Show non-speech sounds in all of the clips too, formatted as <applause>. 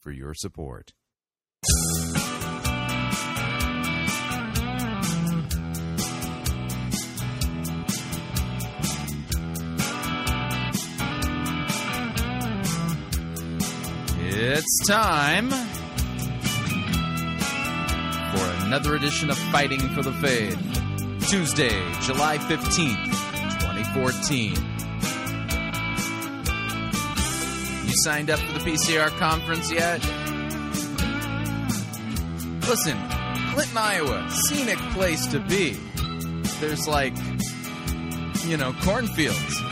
for your support. It's time for another edition of Fighting for the Faith. Tuesday, July 15th, 2014. You signed up for the PCR conference yet? Listen, Clinton, Iowa, scenic place to be. There's like, you know, cornfields.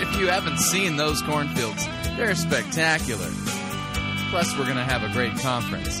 If you haven't seen those cornfields, they're spectacular. Plus, we're going to have a great conference.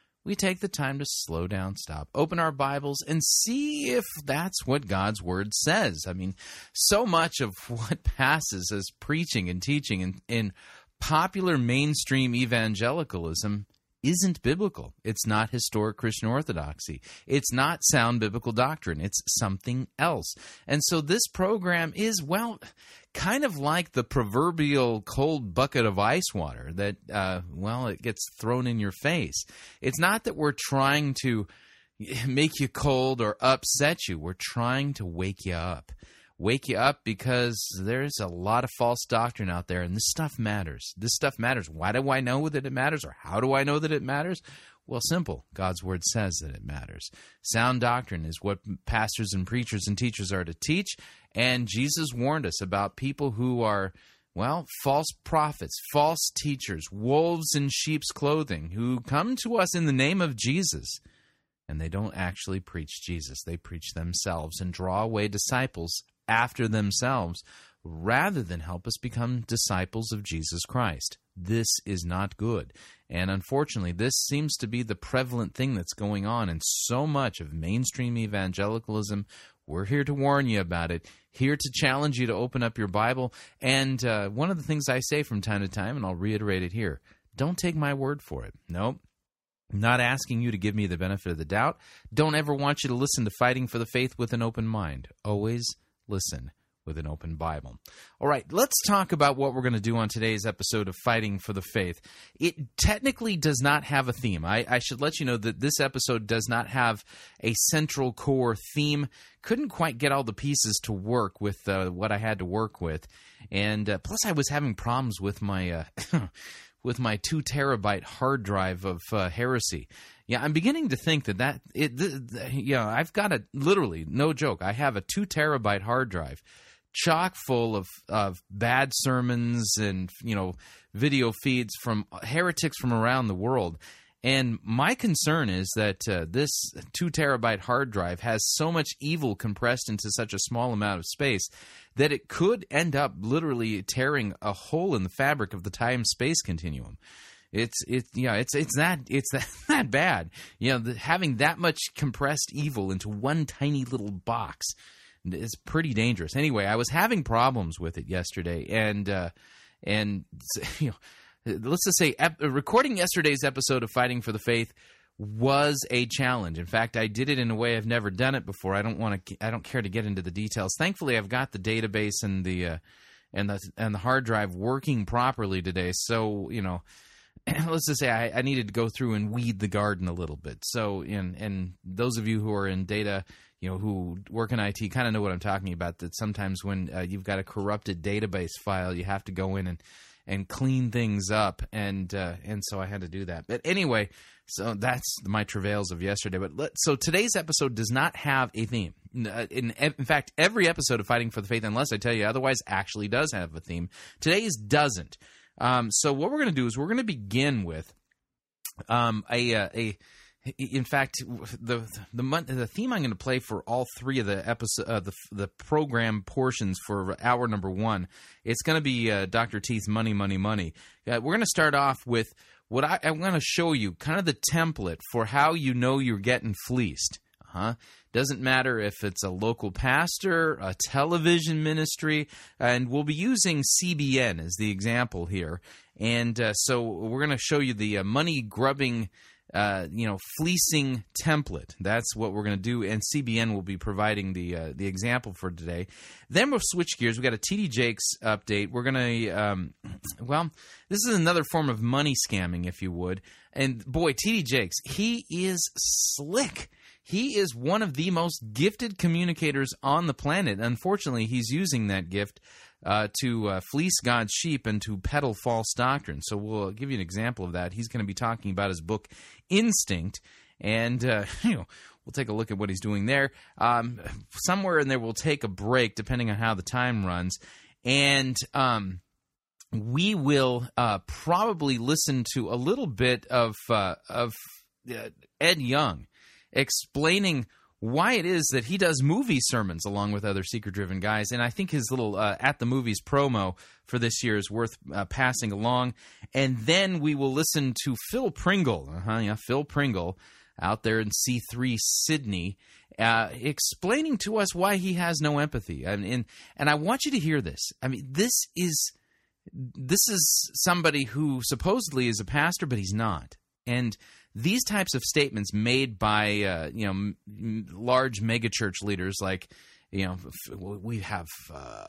we take the time to slow down, stop, open our Bibles, and see if that's what God's Word says. I mean, so much of <laughs> what passes as preaching and teaching in, in popular mainstream evangelicalism isn't biblical. It's not historic Christian orthodoxy. It's not sound biblical doctrine. It's something else. And so this program is, well, kind of like the proverbial cold bucket of ice water that, uh, well, it gets thrown in your face. It's not that we're trying to <laughs> make you cold or upset you, we're trying to wake you up. Wake you up because there's a lot of false doctrine out there, and this stuff matters. This stuff matters. Why do I know that it matters, or how do I know that it matters? Well, simple. God's word says that it matters. Sound doctrine is what pastors and preachers and teachers are to teach, and Jesus warned us about people who are, well, false prophets, false teachers, wolves in sheep's clothing, who come to us in the name of Jesus. And they don't actually preach Jesus. They preach themselves and draw away disciples after themselves rather than help us become disciples of Jesus Christ. This is not good. And unfortunately, this seems to be the prevalent thing that's going on in so much of mainstream evangelicalism. We're here to warn you about it, here to challenge you to open up your Bible. And uh, one of the things I say from time to time, and I'll reiterate it here don't take my word for it. Nope. I'm not asking you to give me the benefit of the doubt. Don't ever want you to listen to Fighting for the Faith with an open mind. Always listen with an open Bible. All right, let's talk about what we're going to do on today's episode of Fighting for the Faith. It technically does not have a theme. I, I should let you know that this episode does not have a central core theme. Couldn't quite get all the pieces to work with uh, what I had to work with. And uh, plus, I was having problems with my. Uh, <coughs> with my two terabyte hard drive of uh, heresy. Yeah, I'm beginning to think that that it. Th- th- yeah, I've got a literally no joke. I have a two terabyte hard drive chock full of, of bad sermons and you know video feeds from heretics from around the world and my concern is that uh, this two terabyte hard drive has so much evil compressed into such a small amount of space that it could end up literally tearing a hole in the fabric of the time space continuum. It's it's yeah it's it's that it's that, <laughs> that bad. You know, the, having that much compressed evil into one tiny little box is pretty dangerous. Anyway, I was having problems with it yesterday, and uh, and <laughs> you know let's just say ep- recording yesterday's episode of Fighting for the Faith was a challenge. In fact, I did it in a way I've never done it before. I don't want to. I don't care to get into the details. Thankfully, I've got the database and the uh, and the and the hard drive working properly today. So you know, <clears throat> let's just say I, I, needed to go through and weed the garden a little bit. So, and and those of you who are in data, you know, who work in IT, kind of know what I'm talking about. That sometimes when uh, you've got a corrupted database file, you have to go in and and clean things up, and uh, and so I had to do that. But anyway, so that's my travails of yesterday. But let, so today's episode does not have a theme. Uh, in, in fact, every episode of Fighting for the Faith, unless I tell you otherwise, actually does have a theme. Today's doesn't. Um, so what we're going to do is we're going to begin with um, a, uh, a in fact, the the month, the theme I'm going to play for all three of the episode uh, the the program portions for hour number one, it's going to be uh, Dr. Teeth's Money, Money, Money. Uh, we're going to start off with what I, I'm going to show you, kind of the template for how you know you're getting fleeced. Huh? Doesn't matter if it's a local pastor, a television ministry, and we'll be using CBN as the example here. And uh, so we're going to show you the uh, money grubbing uh, you know, fleecing template. That's what we're going to do, and CBN will be providing the uh, the example for today. Then we'll switch gears. We got a TD Jakes update. We're going to, um, <clears throat> well, this is another form of money scamming, if you would. And boy, TD Jakes, he is slick. He is one of the most gifted communicators on the planet. Unfortunately, he's using that gift uh, to uh, fleece God's sheep and to peddle false doctrine. So we'll give you an example of that. He's going to be talking about his book Instinct, and uh, <laughs> you know we'll take a look at what he's doing there. Um, somewhere in there, we'll take a break depending on how the time runs, and um, we will uh, probably listen to a little bit of uh, of uh, Ed Young explaining why it is that he does movie sermons along with other seeker driven guys. And I think his little uh, at the movies promo for this year is worth uh, passing along. And then we will listen to Phil Pringle, uh-huh, yeah, Phil Pringle out there in C3 Sydney. Uh, explaining to us why he has no empathy, and, and and I want you to hear this. I mean, this is this is somebody who supposedly is a pastor, but he's not. And these types of statements made by uh, you know m- large megachurch leaders like you know we have uh,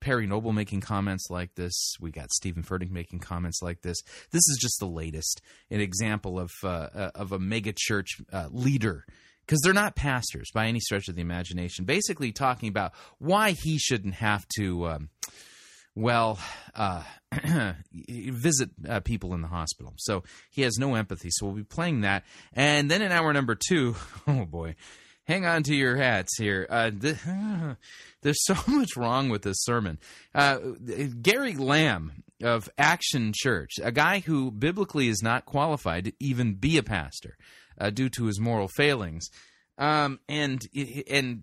Perry Noble making comments like this. We got Steven Furtick making comments like this. This is just the latest an example of uh, uh of a megachurch uh, leader because they're not pastors by any stretch of the imagination. Basically, talking about why he shouldn't have to. Um, well, uh, <clears throat> visit uh, people in the hospital. So he has no empathy. So we'll be playing that. And then in hour number two, <laughs> oh boy, hang on to your hats here. Uh, th- <laughs> there's so <laughs> much wrong with this sermon. Uh, Gary Lamb of Action Church, a guy who biblically is not qualified to even be a pastor uh, due to his moral failings. Um, and and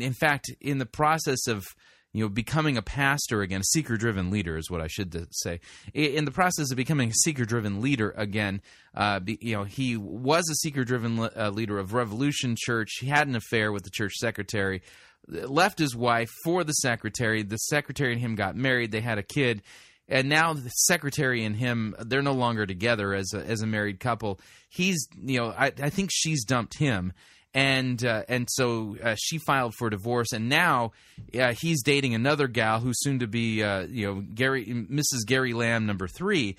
in fact, in the process of you know, becoming a pastor again, a seeker driven leader is what I should say. In the process of becoming a seeker driven leader again, uh, you know, he was a seeker driven uh, leader of Revolution Church. He had an affair with the church secretary, left his wife for the secretary. The secretary and him got married. They had a kid. And now the secretary and him, they're no longer together as a, as a married couple. He's, you know, I, I think she's dumped him and uh, and so uh, she filed for divorce, and now uh, he's dating another gal who's soon to be uh, you know Gary Mrs. Gary Lamb number three,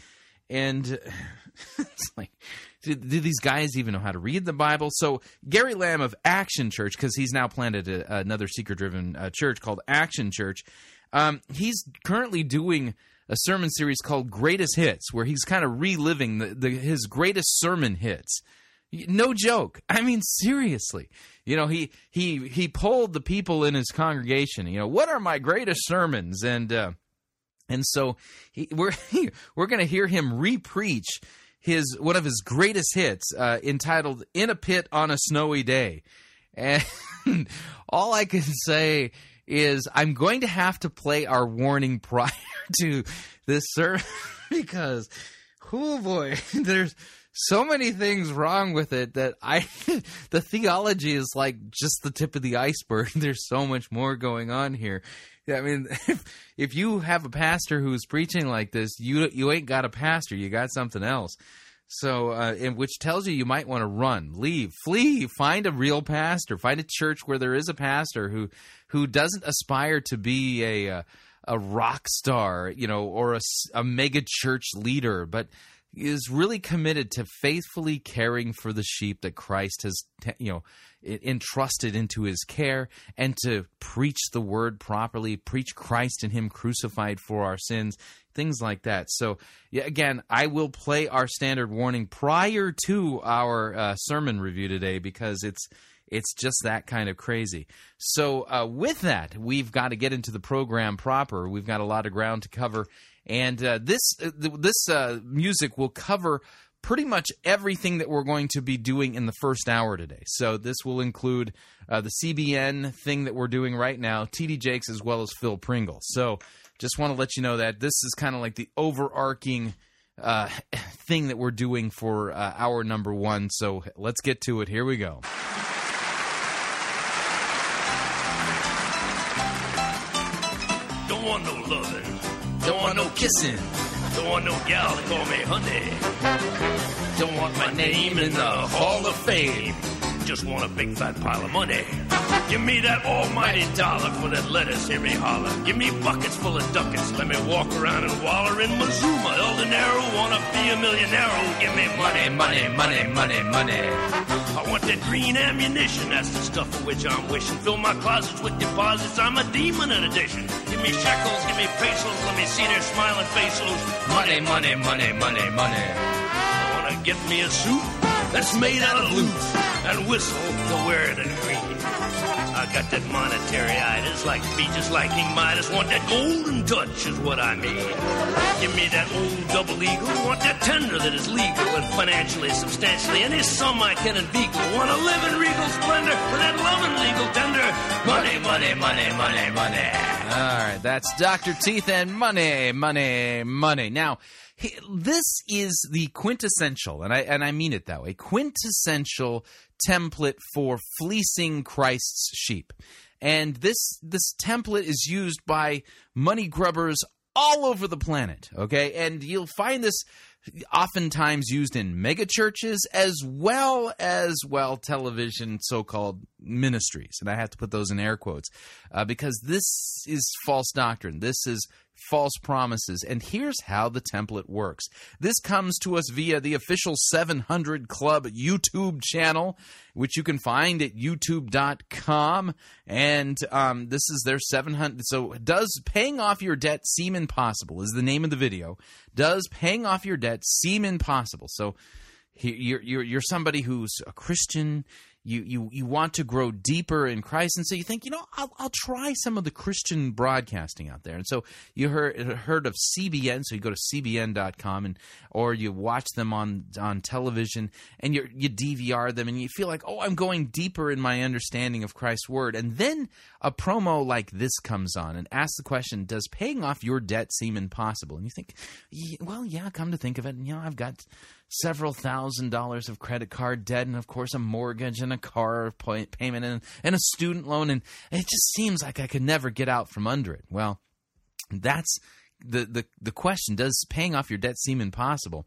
and <laughs> it's like. Do, do, these guys even know how to read the Bible? So Gary Lamb of Action Church, because he's now planted a, another seeker-driven uh, church called Action Church, um, he's currently doing a sermon series called Greatest Hits, where he's kind of reliving the, the, his greatest sermon hits. No joke. I mean, seriously. You know, he he he polled the people in his congregation. You know, what are my greatest sermons? And uh, and so he, we're <laughs> we're going to hear him repreach his one of his greatest hits, uh, entitled "In a Pit on a Snowy Day." And <laughs> all I can say is, I'm going to have to play our warning prior <laughs> to this sermon because, oh boy, there's so many things wrong with it that I <laughs> the theology is like just the tip of the iceberg. <laughs> There's so much more going on here. I mean, <laughs> if, if you have a pastor who's preaching like this, you you ain't got a pastor. You got something else. So, uh, which tells you you might want to run, leave, flee, find a real pastor, find a church where there is a pastor who who doesn't aspire to be a a, a rock star, you know, or a, a mega church leader, but is really committed to faithfully caring for the sheep that Christ has, you know, entrusted into his care and to preach the word properly, preach Christ and him crucified for our sins, things like that. So, again, I will play our standard warning prior to our uh, sermon review today because it's it's just that kind of crazy. So, uh, with that, we've got to get into the program proper. We've got a lot of ground to cover, and uh, this uh, this uh, music will cover pretty much everything that we're going to be doing in the first hour today. So this will include uh, the CBN thing that we're doing right now, TD Jakes, as well as Phil Pringle. So just want to let you know that this is kind of like the overarching uh, <laughs> thing that we're doing for uh, hour number one. So let's get to it. Here we go. Don't want no loving. Don't want no kissing. Don't want no gal to call me honey. Don't want my name in the Hall of Fame. Just want a big fat pile of money. Give me that almighty dollar for that lettuce, hear me holler. Give me buckets full of ducats. Let me walk around and waller in Mazuma, El Dinero. Wanna be a millionaire? Give me money, money, money, money, money. I want that green ammunition, that's the stuff for which I'm wishing. Fill my closets with deposits, I'm a demon in addition. Give me shekels, give me pesos, let me see their smiling faces. Money, money, money, money, money. I wanna get me a suit that's made out of loot and whistle to wear the green. I got that monetary itis like be just like King Midas. Want that golden touch is what I mean. Give me that old double eagle. Want that tender that is legal and financially substantially. Any sum I can inveigle. Want to live in regal splendor for that loving legal tender. Money, money, money, money, money. All right, that's Dr. Teeth and money, money, money. Now, this is the quintessential, and I and I mean it that way, quintessential template for fleecing Christ's sheep. And this this template is used by money grubbers all over the planet, okay? And you'll find this oftentimes used in megachurches as well as well television so-called ministries and i have to put those in air quotes uh, because this is false doctrine this is false promises. And here's how the template works this comes to us via the official 700 Club YouTube channel, which you can find at youtube.com. And um, this is their 700. So, does paying off your debt seem impossible? Is the name of the video. Does paying off your debt seem impossible? So, you're, you're, you're somebody who's a Christian you you you want to grow deeper in Christ, and so you think, you know, I'll, I'll try some of the Christian broadcasting out there. And so you heard heard of CBN, so you go to cbn.com and or you watch them on on television, and you you DVR them, and you feel like, oh, I'm going deeper in my understanding of Christ's word, and then a promo like this comes on and asks the question, does paying off your debt seem impossible? And you think, well, yeah, come to think of it, you know, I've got several thousand dollars of credit card debt, and of course a mortgage and a car payment and, and a student loan, and it just seems like I could never get out from under it. Well, that's the the the question: Does paying off your debt seem impossible?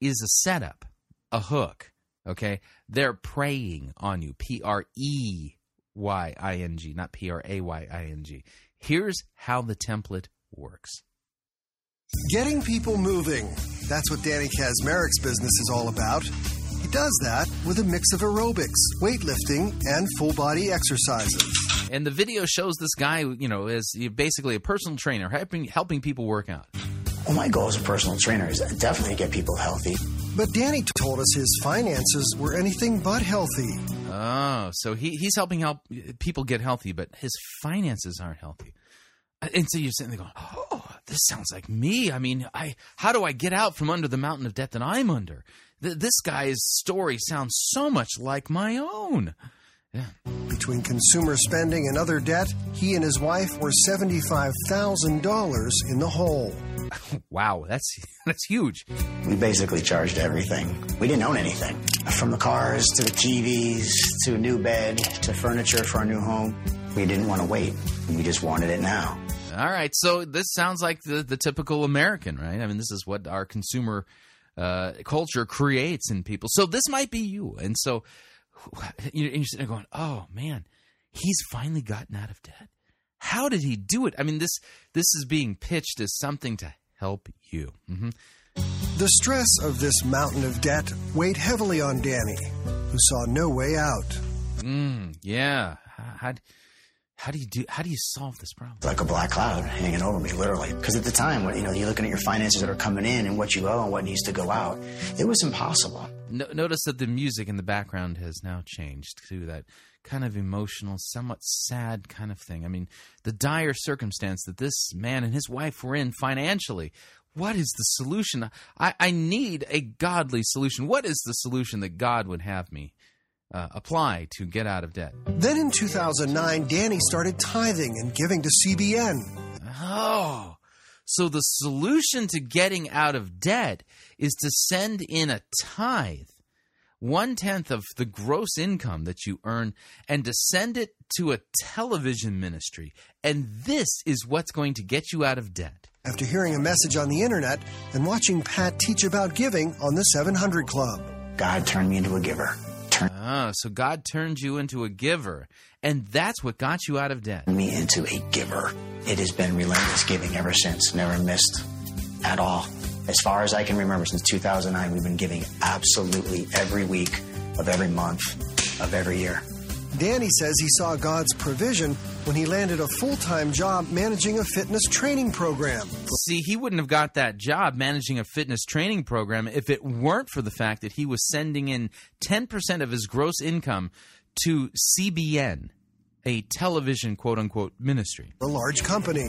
Is a setup, a hook. Okay, they're preying on you. P R E Y I N G, not P R A Y I N G. Here's how the template works. Getting people moving. That's what Danny Kazmarek's business is all about. He does that with a mix of aerobics, weightlifting, and full body exercises. And the video shows this guy, you know, as basically a personal trainer, helping helping people work out. Well, my goal as a personal trainer is definitely to get people healthy. But Danny told us his finances were anything but healthy. Oh, so he, he's helping help people get healthy, but his finances aren't healthy. And so you're sitting there going, "Oh, this sounds like me." I mean, I how do I get out from under the mountain of debt that I'm under? Th- this guy's story sounds so much like my own. Yeah. Between consumer spending and other debt, he and his wife were seventy-five thousand dollars in the hole. <laughs> wow, that's that's huge. We basically charged everything. We didn't own anything, from the cars to the TVs to a new bed to furniture for our new home. We didn't want to wait. We just wanted it now. All right, so this sounds like the the typical American, right? I mean, this is what our consumer uh, culture creates in people. So this might be you, and so you're sitting there going, "Oh man, he's finally gotten out of debt. How did he do it?" I mean this this is being pitched as something to help you. hmm The stress of this mountain of debt weighed heavily on Danny, who saw no way out. Mm, yeah. How, how, do you do? How do you solve this problem? like a black cloud hanging over me, literally. Because at the time, you know, you're looking at your finances that are coming in and what you owe and what needs to go out, it was impossible. No, notice that the music in the background has now changed to that kind of emotional, somewhat sad kind of thing. I mean, the dire circumstance that this man and his wife were in financially. What is the solution? I, I need a godly solution. What is the solution that God would have me uh, apply to get out of debt? Then in 2009, Danny started tithing and giving to CBN. Oh, so the solution to getting out of debt is to send in a tithe, one tenth of the gross income that you earn, and to send it to a television ministry. And this is what's going to get you out of debt. After hearing a message on the internet and watching Pat teach about giving on the 700 Club. God turned me into a giver. Turned Ah, so God turned you into a giver, and that's what got you out of debt. me into a giver. It has been relentless giving ever since. Never missed at all. As far as I can remember, since 2009, we've been giving absolutely every week of every month of every year. Danny says he saw God's provision when he landed a full time job managing a fitness training program. See, he wouldn't have got that job managing a fitness training program if it weren't for the fact that he was sending in 10% of his gross income to CBN, a television quote unquote ministry. A large company.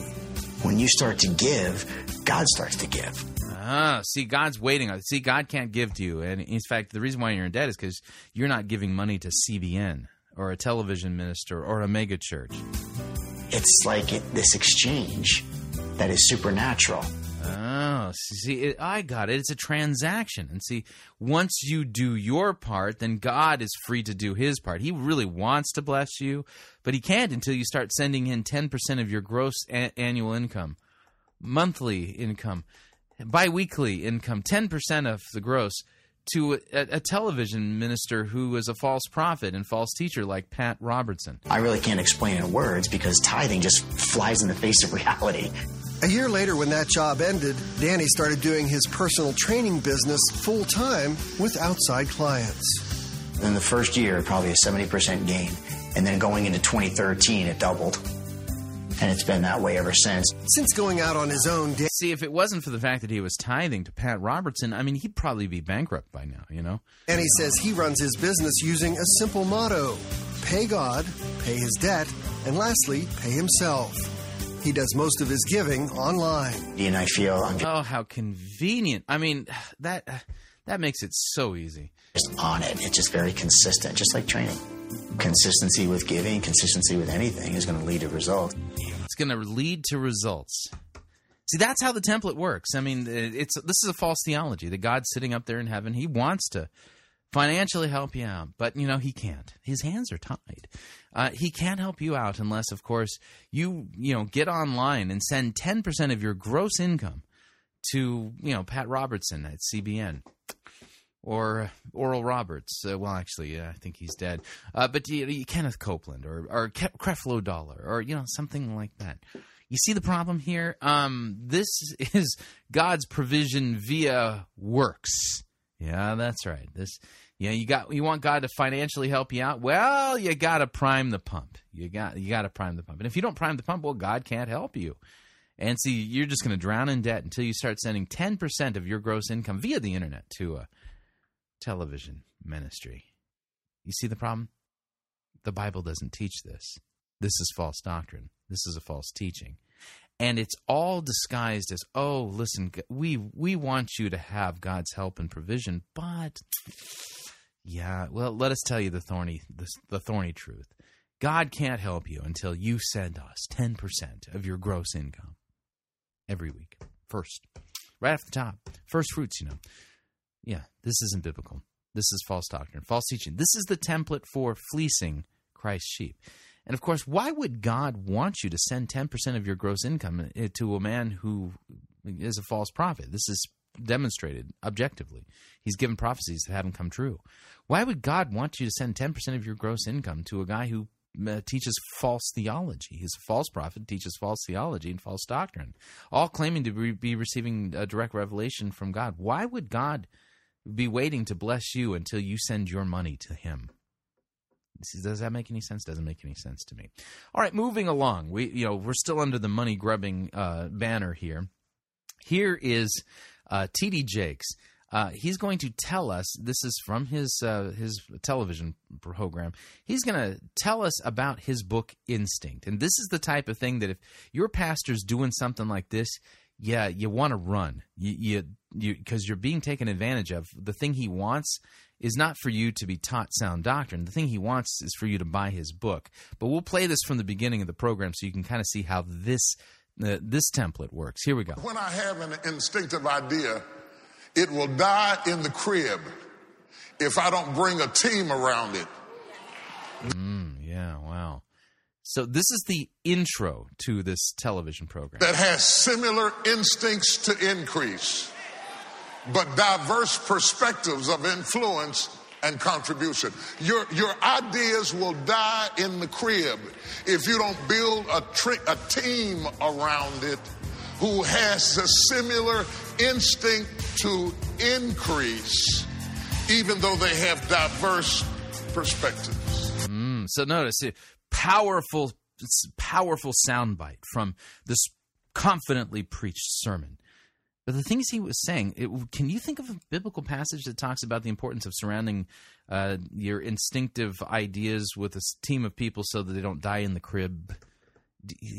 When you start to give, God starts to give. Ah, see, God's waiting on See, God can't give to you. And in fact, the reason why you're in debt is because you're not giving money to CBN or a television minister or a mega church. It's like it, this exchange that is supernatural. Oh, see, it, I got it. It's a transaction. And see, once you do your part, then God is free to do his part. He really wants to bless you, but he can't until you start sending in 10% of your gross a- annual income, monthly income, biweekly income, 10% of the gross to a, a television minister who is a false prophet and false teacher like Pat Robertson. I really can't explain in words because tithing just flies in the face of reality. A year later, when that job ended, Danny started doing his personal training business full time with outside clients. In the first year, probably a 70% gain. And then going into 2013, it doubled. And it's been that way ever since. Since going out on his own, Dan- See, if it wasn't for the fact that he was tithing to Pat Robertson, I mean, he'd probably be bankrupt by now, you know? And he says he runs his business using a simple motto pay God, pay his debt, and lastly, pay himself. He does most of his giving online. And I feel I'm Oh, how convenient. I mean, <sighs> that <sighs> that makes it so easy. just on it. It's just very consistent, just like training. Consistency with giving, consistency with anything is going to lead to results. It's going to lead to results. See, that's how the template works. I mean, it's this is a false theology that God's sitting up there in heaven. He wants to financially help you out, but you know he can't. His hands are tied. Uh, he can't help you out unless, of course, you you know get online and send ten percent of your gross income to you know Pat Robertson at CBN or Oral Roberts. Uh, well, actually, uh, I think he's dead. Uh, but you, you, Kenneth Copeland or or Ke- Creflo Dollar or you know something like that. You see the problem here? Um, this is God's provision via works. Yeah, that's right. This, yeah, you got you want God to financially help you out. Well, you got to prime the pump. You got you got to prime the pump. And if you don't prime the pump, well, God can't help you. And see, you're just going to drown in debt until you start sending 10% of your gross income via the internet to a television ministry. You see the problem? The Bible doesn't teach this. This is false doctrine. This is a false teaching. And it's all disguised as, "Oh, listen, we we want you to have God's help and provision, but yeah, well, let us tell you the thorny the, the thorny truth. God can't help you until you send us 10% of your gross income every week. First, right off the top. First fruits, you know. Yeah, this isn't biblical. This is false doctrine, false teaching. This is the template for fleecing Christ's sheep. And of course, why would God want you to send 10% of your gross income eh, to a man who is a false prophet? This is demonstrated objectively. He's given prophecies that haven't come true. Why would God want you to send 10% of your gross income to a guy who uh, teaches false theology. He's a false prophet, teaches false theology and false doctrine, all claiming to be receiving a direct revelation from God. Why would God be waiting to bless you until you send your money to Him? Does that make any sense? Doesn't make any sense to me. All right, moving along. We, you know, we're still under the money grubbing uh, banner here. Here is uh, T.D. Jakes. Uh, he's going to tell us. This is from his uh, his television program. He's going to tell us about his book Instinct, and this is the type of thing that if your pastor's doing something like this, yeah, you want to run. You you because you, are being taken advantage of. The thing he wants is not for you to be taught sound doctrine. The thing he wants is for you to buy his book. But we'll play this from the beginning of the program so you can kind of see how this uh, this template works. Here we go. When I have an instinctive idea, it will die in the crib if I don't bring a team around it. Mm, yeah, wow. So this is the intro to this television program that has similar instincts to increase but diverse perspectives of influence and contribution. Your, your ideas will die in the crib if you don't build a, tri- a team around it who has a similar instinct to increase, even though they have diverse perspectives. Mm, so notice, it, powerful, powerful soundbite from this confidently preached sermon. But the things he was saying, it, can you think of a biblical passage that talks about the importance of surrounding uh, your instinctive ideas with a team of people so that they don't die in the crib?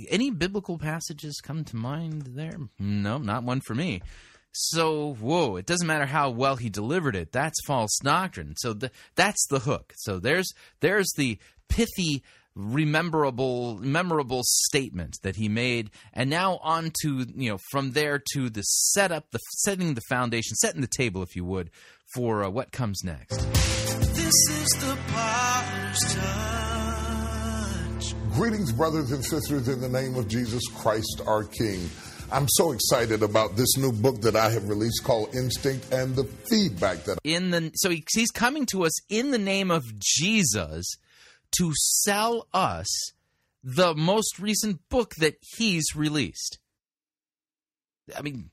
Any biblical passages come to mind there? No, not one for me. So, whoa, it doesn't matter how well he delivered it. That's false doctrine. So th- that's the hook. So there's there's the pithy rememberable memorable statement that he made. And now on to you know from there to the setup the setting the foundation setting the table if you would for uh, what comes next. This is the touch. Greetings brothers and sisters in the name of jesus christ our king. I'm so excited about this new book that I have released called Instinct and the feedback that in the so he, he's coming to us in the name of Jesus to sell us the most recent book that he's released. I mean,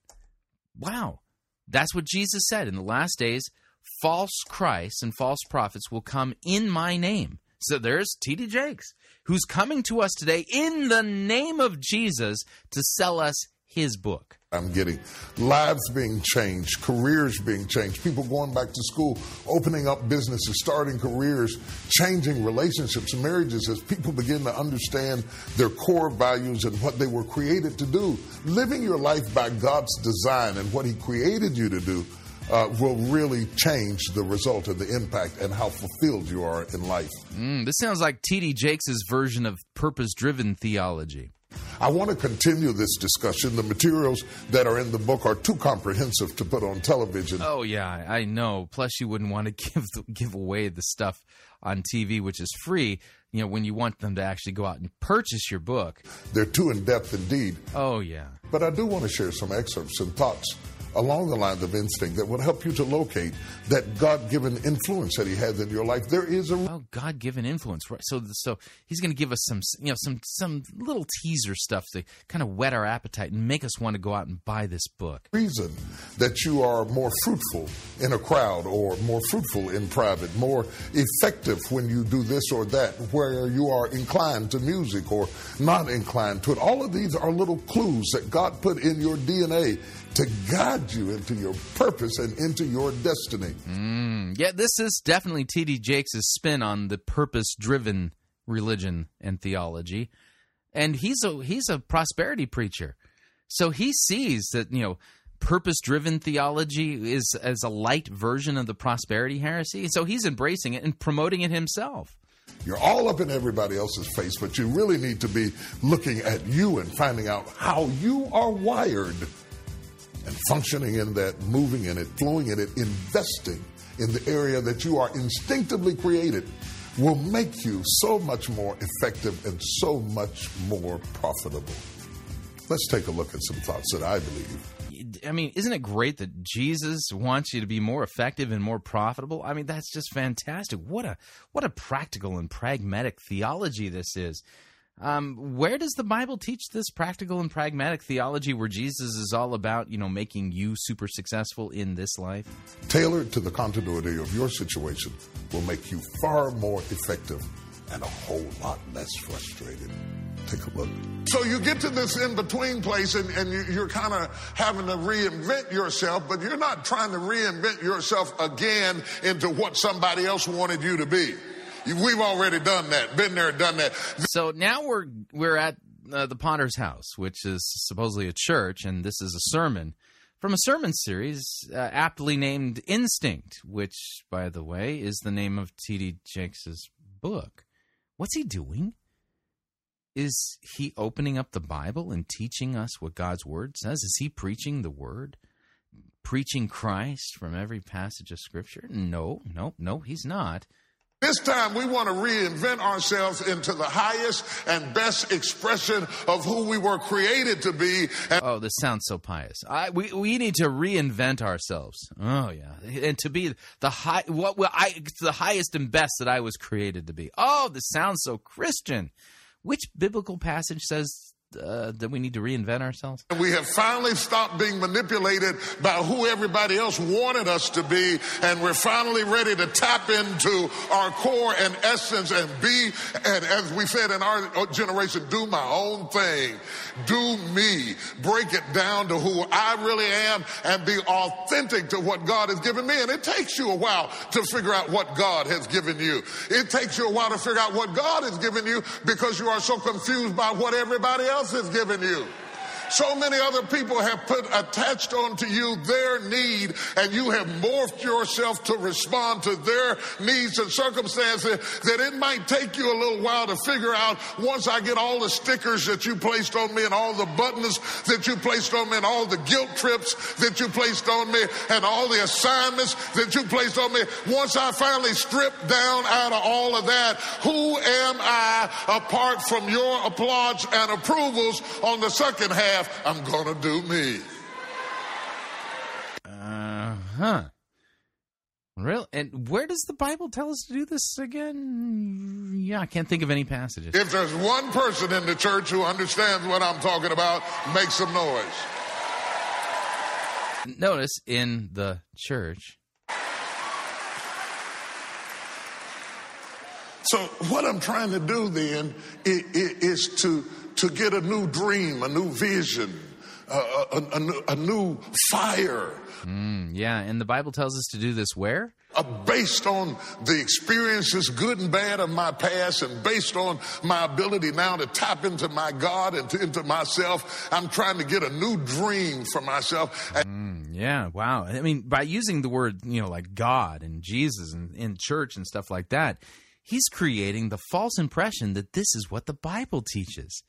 wow. That's what Jesus said. In the last days, false Christs and false prophets will come in my name. So there's T.D. Jakes, who's coming to us today in the name of Jesus to sell us his book. I'm getting lives being changed, careers being changed, people going back to school, opening up businesses, starting careers, changing relationships, marriages as people begin to understand their core values and what they were created to do. Living your life by God's design and what He created you to do uh, will really change the result and the impact and how fulfilled you are in life. Mm, this sounds like T.D. Jakes' version of purpose driven theology. I want to continue this discussion. The materials that are in the book are too comprehensive to put on television. Oh yeah, I know. Plus, you wouldn't want to <laughs> give the, give away the stuff on TV, which is free. You know, when you want them to actually go out and purchase your book. They're too in depth indeed. Oh yeah. But I do want to share some excerpts and thoughts along the lines of instinct that would help you to locate that God-given influence that He has in your life. There is a oh God-given influence, right? So, so He's going to give us some, you know, some some little teaser stuff to kind of whet our appetite and make us want to go out and buy this book. Reason that you are more fruitful in a crowd, or more fruitful in private, more effective when you do this or that, where you are inclined to music or not inclined to it. All of these are little clues that God put in your DNA to guide you into your purpose and into your destiny. Mm, yeah, this is definitely T.D. Jakes' spin on the purpose driven religion and theology. And he's a he's a prosperity preacher. So he sees that, you know, purpose driven theology is as a light version of the prosperity heresy. So he's embracing it and promoting it himself. You're all up in everybody else's face, but you really need to be looking at you and finding out how you are wired and functioning in that, moving in it, flowing in it, investing in the area that you are instinctively created will make you so much more effective and so much more profitable. Let's take a look at some thoughts that I believe. I mean, isn't it great that Jesus wants you to be more effective and more profitable? I mean, that's just fantastic. What a what a practical and pragmatic theology this is. Um, where does the Bible teach this practical and pragmatic theology where Jesus is all about, you know, making you super successful in this life? Tailored to the continuity of your situation will make you far more effective and a whole lot less frustrated. Take a look. So you get to this in between place and, and you, are kind of having to reinvent yourself, but you're not trying to reinvent yourself again into what somebody else wanted you to be. We've already done that, been there, done that. So now we're we're at uh, the Potter's house, which is supposedly a church, and this is a sermon from a sermon series uh, aptly named Instinct, which, by the way, is the name of T.D. Jakes' book. What's he doing? Is he opening up the Bible and teaching us what God's Word says? Is he preaching the Word? Preaching Christ from every passage of Scripture? No, no, no, he's not. This time we want to reinvent ourselves into the highest and best expression of who we were created to be. And oh, this sounds so pious. I, we we need to reinvent ourselves. Oh yeah, and to be the high what well, I the highest and best that I was created to be. Oh, this sounds so Christian. Which biblical passage says uh, that we need to reinvent ourselves? We have finally stopped being manipulated by who everybody else wanted us to be, and we're finally ready to tap into our core and essence and be, and as we said in our generation, do my own thing, do me, break it down to who I really am, and be authentic to what God has given me. And it takes you a while to figure out what God has given you. It takes you a while to figure out what God has given you because you are so confused by what everybody else else has given you. So many other people have put attached onto you their need, and you have morphed yourself to respond to their needs and circumstances that it might take you a little while to figure out once I get all the stickers that you placed on me and all the buttons that you placed on me and all the guilt trips that you placed on me and all the assignments that you placed on me. Once I finally strip down out of all of that, who am I apart from your applause and approvals on the second half? I'm going to do me. Uh huh. Real and where does the Bible tell us to do this again? Yeah, I can't think of any passages. If there's one person in the church who understands what I'm talking about, make some noise. Notice in the church. So what I'm trying to do then is to to get a new dream, a new vision, a, a, a, a new fire. Mm, yeah, and the Bible tells us to do this where? Uh, based on the experiences, good and bad, of my past, and based on my ability now to tap into my God and to, into myself, I'm trying to get a new dream for myself. Mm, yeah, wow. I mean, by using the word, you know, like God and Jesus and in church and stuff like that, he's creating the false impression that this is what the Bible teaches.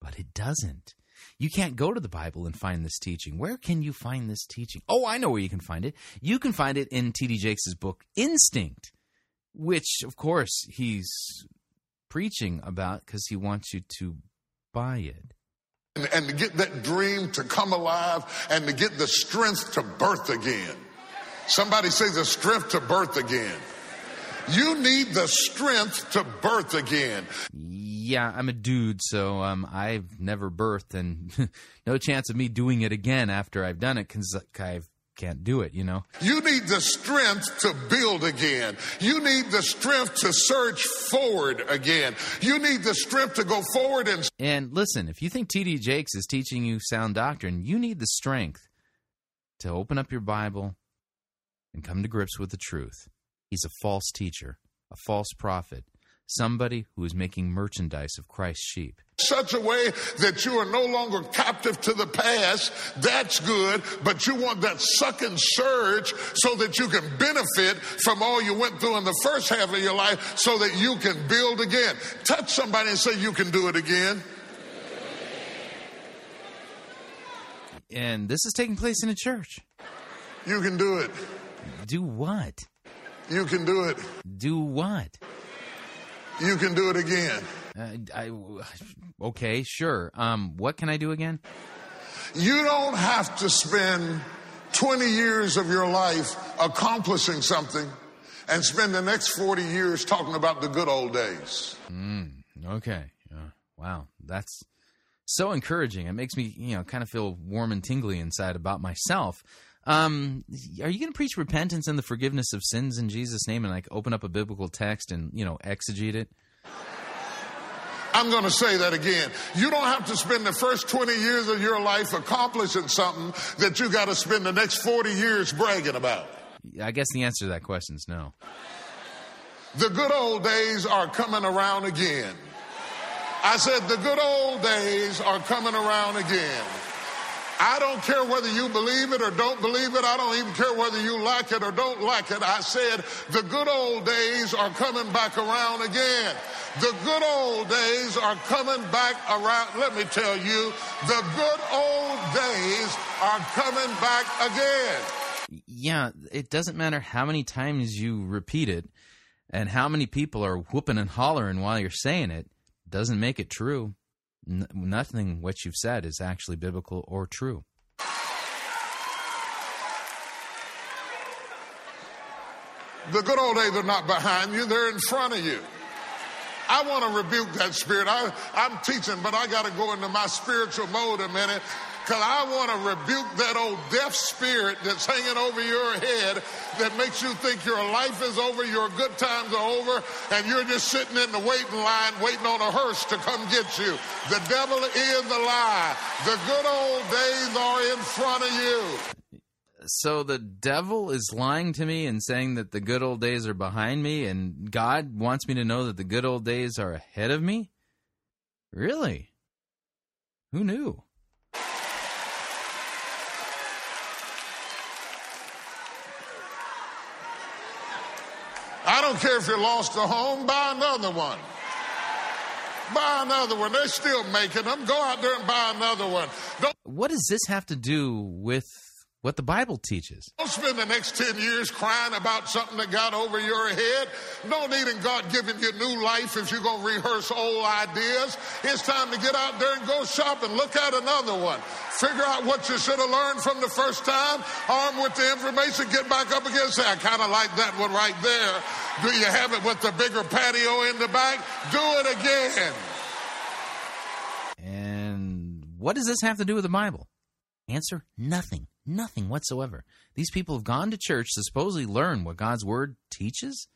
But it doesn't. You can't go to the Bible and find this teaching. Where can you find this teaching? Oh, I know where you can find it. You can find it in T.D. Jakes' book, Instinct, which, of course, he's preaching about because he wants you to buy it. And, and to get that dream to come alive and to get the strength to birth again. Somebody say the strength to birth again. You need the strength to birth again yeah, I'm a dude, so um, I've never birthed, and <laughs> no chance of me doing it again after I've done it because I can't do it, you know. You need the strength to build again. You need the strength to surge forward again. You need the strength to go forward and. And listen, if you think T.D. Jakes is teaching you sound doctrine, you need the strength to open up your Bible and come to grips with the truth. He's a false teacher, a false prophet somebody who is making merchandise of Christ's sheep. Such a way that you are no longer captive to the past. That's good, but you want that sucking surge so that you can benefit from all you went through in the first half of your life so that you can build again. Touch somebody and say, You can do it again. And this is taking place in a church. You can do it. Do what? You can do it. Do what? You can do it again. Uh, I, okay, sure. Um, what can I do again? You don't have to spend 20 years of your life accomplishing something and spend the next 40 years talking about the good old days. Mm, okay. Uh, wow. That's so encouraging. It makes me, you know, kind of feel warm and tingly inside about myself. Um, are you going to preach repentance and the forgiveness of sins in Jesus' name and like open up a biblical text and, you know, exegete it? I'm going to say that again. You don't have to spend the first 20 years of your life accomplishing something that you got to spend the next 40 years bragging about. I guess the answer to that question is no. The good old days are coming around again. I said, the good old days are coming around again. I don't care whether you believe it or don't believe it. I don't even care whether you like it or don't like it. I said, the good old days are coming back around again. The good old days are coming back around. Let me tell you, the good old days are coming back again. Yeah, it doesn't matter how many times you repeat it and how many people are whooping and hollering while you're saying it, doesn't make it true. N- nothing what you've said is actually biblical or true. The good old days are not behind you, they're in front of you. I want to rebuke that spirit. I, I'm teaching, but I got to go into my spiritual mode a minute because I want to rebuke that old deaf spirit that's hanging over your head that makes you think your life is over, your good times are over, and you're just sitting in the waiting line waiting on a hearse to come get you. The devil is the lie. The good old days are in front of you. So the devil is lying to me and saying that the good old days are behind me, and God wants me to know that the good old days are ahead of me? Really? Who knew? I don't care if you lost a home, buy another one. Buy another one. They're still making them. Go out there and buy another one. Don't, What does this have to do with what the Bible teaches? don't spend the next 10 years crying about something that got over your head. No need in God giving you new life if you're going to rehearse old ideas. It's time to get out there and go shopping. Look at another one. Figure out what you should have learned from the first time. Armed with the information, get back up again. Say, I kind of like that one right there. Do you have it with the bigger patio in the back? Do it again. And what does this have to do with the Bible? Answer nothing. Nothing whatsoever. These people have gone to church to supposedly learn what God's Word teaches.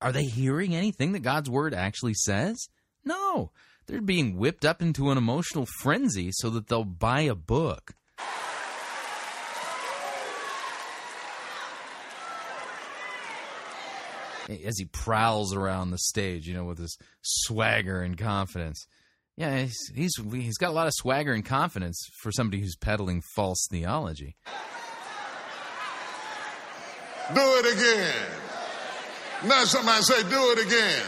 Are they hearing anything that God's Word actually says? No. They're being whipped up into an emotional frenzy so that they'll buy a book. As he prowls around the stage, you know, with his swagger and confidence. Yeah, he's, he's he's got a lot of swagger and confidence for somebody who's peddling false theology. Do it again. Now somebody say, do it again.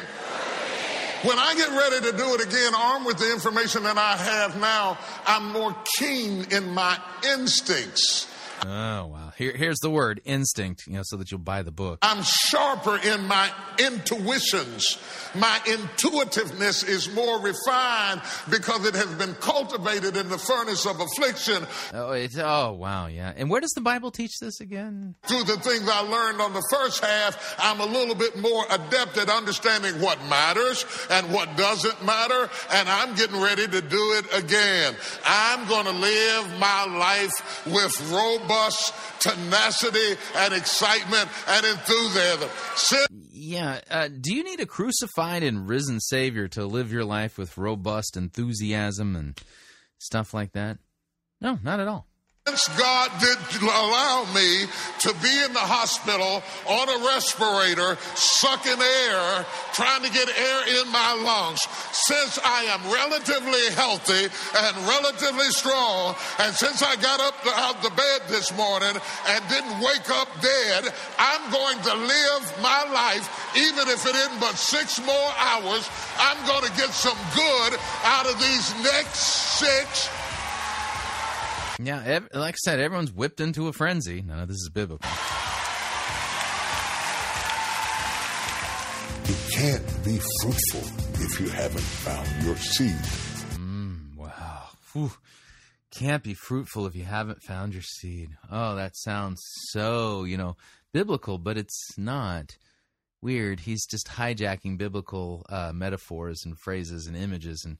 When I get ready to do it again, armed with the information that I have now, I'm more keen in my instincts. Oh wow! Here, here's the word instinct. You know, so that you'll buy the book. I'm sharper in my intuitions. My intuitiveness is more refined because it has been cultivated in the furnace of affliction Oh, it's oh wow, yeah. And where does the Bible teach this again? through the things I learned on the first half, I'm a little bit more adept at understanding what matters and what doesn't matter, and I'm getting ready to do it again. I'm going to live my life with robust tenacity and excitement and enthusiasm. Sin- Yeah. Uh, do you need a crucified and risen Savior to live your life with robust enthusiasm and stuff like that? No, not at all. Since God did allow me to be in the hospital on a respirator, sucking air, trying to get air in my lungs, since I am relatively healthy and relatively strong, and since I got up out the bed this morning and didn't wake up dead, I'm going to live my life, even if it isn't but six more hours. I'm going to get some good out of these next six Yeah, ev- like I said, everyone's whipped into a frenzy. None of this is biblical. You can't be fruitful if you haven't found your seed. Mm, wow. Whew. Can't be fruitful if you haven't found your seed. Oh, that sounds so, you know, biblical, but it's not. Weird. He's just hijacking biblical uh, metaphors and phrases and images and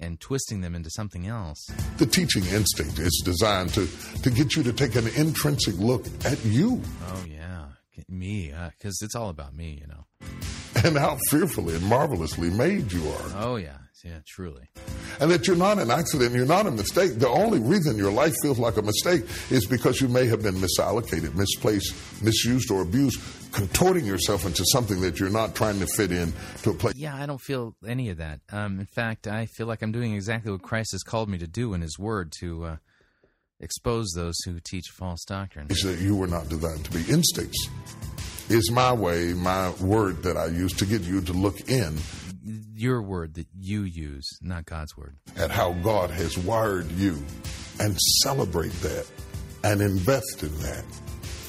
and twisting them into something else. The teaching instinct is designed to, to get you to take an intrinsic look at you. Oh, yeah. Me, because uh, it's all about me, you know. And how fearfully and marvelously made you are. Oh, yeah. Yeah, truly. And that you're not an accident, you're not a mistake. The only reason your life feels like a mistake is because you may have been misallocated, misplaced, misused, or abused, contorting yourself into something that you're not trying to fit in to a place. Yeah, I don't feel any of that. Um, in fact, I feel like I'm doing exactly what Christ has called me to do in His Word to uh, expose those who teach false doctrine. Is that you were not designed to be instincts. Is my way, my word that I use to get you to look in your word that you use, not God's word. At how God has wired you and celebrate that and invest in that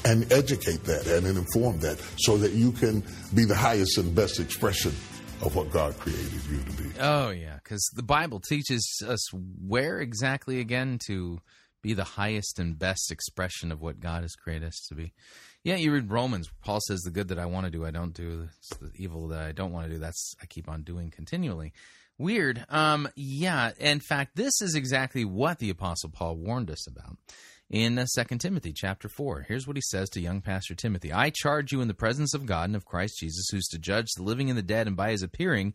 and educate that and inform that so that you can be the highest and best expression of what God created you to be. Oh, yeah, because the Bible teaches us where exactly again to be the highest and best expression of what God has created us to be. Yeah, you read Romans. Paul says, "The good that I want to do, I don't do. It's the evil that I don't want to do, that's I keep on doing continually." Weird. Um, yeah. In fact, this is exactly what the Apostle Paul warned us about in uh, Second Timothy chapter 4. Here's what he says to young pastor Timothy. I charge you in the presence of God and of Christ Jesus, who's to judge the living and the dead, and by his appearing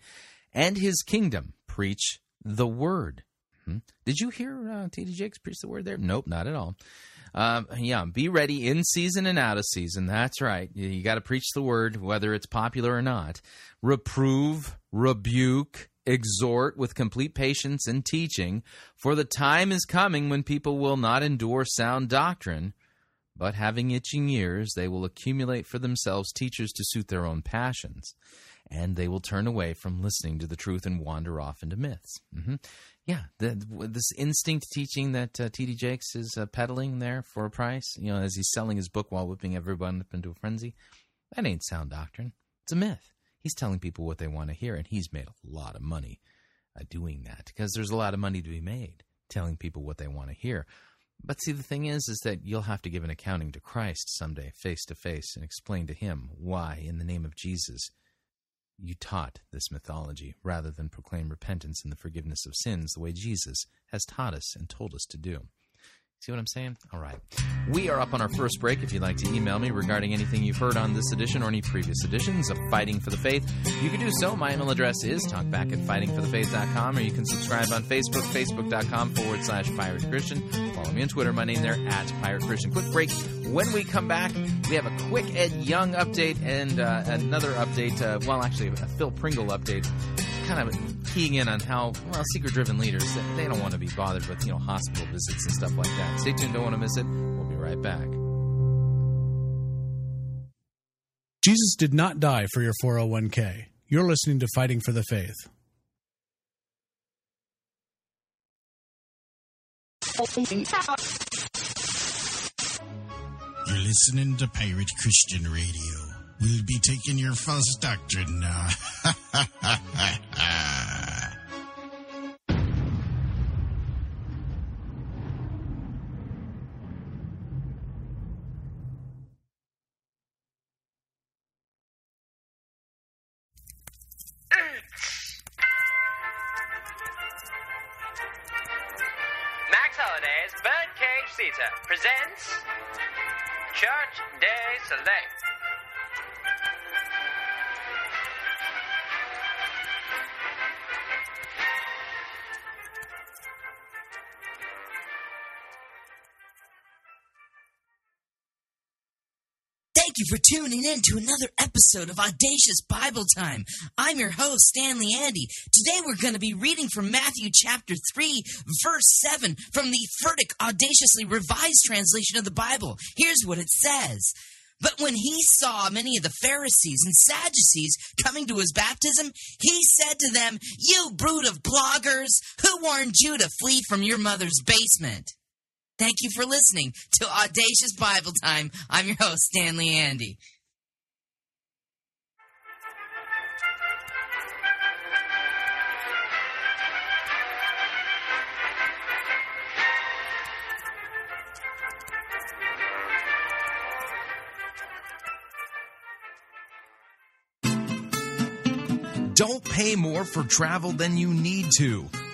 and his kingdom, preach the word. Hmm? Did you hear uh, T.D. Jakes preach the word there? Nope, not at all. Um, yeah, be ready in season and out of season. That's right. You, you got to preach the word, whether it's popular or not. Reprove, rebuke, exhort with complete patience and teaching, for the time is coming when people will not endure sound doctrine, but having itching ears, they will accumulate for themselves teachers to suit their own passions, and they will turn away from listening to the truth and wander off into myths. Mm-hmm. Yeah, the, this instinct teaching that uh, T.D. Jakes is uh, peddling there for a price, you know, as he's selling his book while whipping everyone up into a frenzy, that ain't sound doctrine. It's a myth. He's telling people what they want to hear, and he's made a lot of money uh, doing that because there's a lot of money to be made telling people what they want to hear. But see, the thing is, is that you'll have to give an accounting to Christ someday, face to face, and explain to him why, in the name of Jesus, you taught this mythology rather than proclaim repentance and the forgiveness of sins the way Jesus has taught us and told us to do. See what I'm saying? All right. We are up on our first break. If you'd like to email me regarding anything you've heard on this edition or any previous editions of Fighting for the Faith, you can do so. My email address is talkback at fightingforthefaith.com, or you can subscribe on Facebook, facebook.com forward slash Pirate Christian. Follow me on Twitter, my name there, at Pirate Christian. Quick break. When we come back, we have a quick Ed Young update and uh, another update, uh, well, actually, a Phil Pringle update kind of keying in on how well seeker driven leaders they don't want to be bothered with you know hospital visits and stuff like that. Stay tuned don't want to miss it. We'll be right back. Jesus did not die for your 401k you're listening to fighting for the faith. You're listening to Pirate Christian Radio. We'll be taking your false doctrine now. Max Holiday's Birdcage Theater presents Church Day Select. For tuning in to another episode of Audacious Bible Time. I'm your host, Stanley Andy. Today we're going to be reading from Matthew chapter 3, verse 7 from the Furtick Audaciously Revised translation of the Bible. Here's what it says. But when he saw many of the Pharisees and Sadducees coming to his baptism, he said to them, You brood of bloggers, who warned you to flee from your mother's basement? Thank you for listening to Audacious Bible Time. I'm your host, Stanley Andy. Don't pay more for travel than you need to.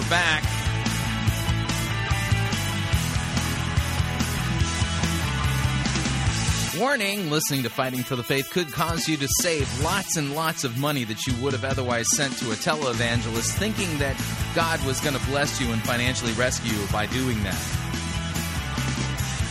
We're back. Warning listening to Fighting for the Faith could cause you to save lots and lots of money that you would have otherwise sent to a televangelist, thinking that God was going to bless you and financially rescue you by doing that.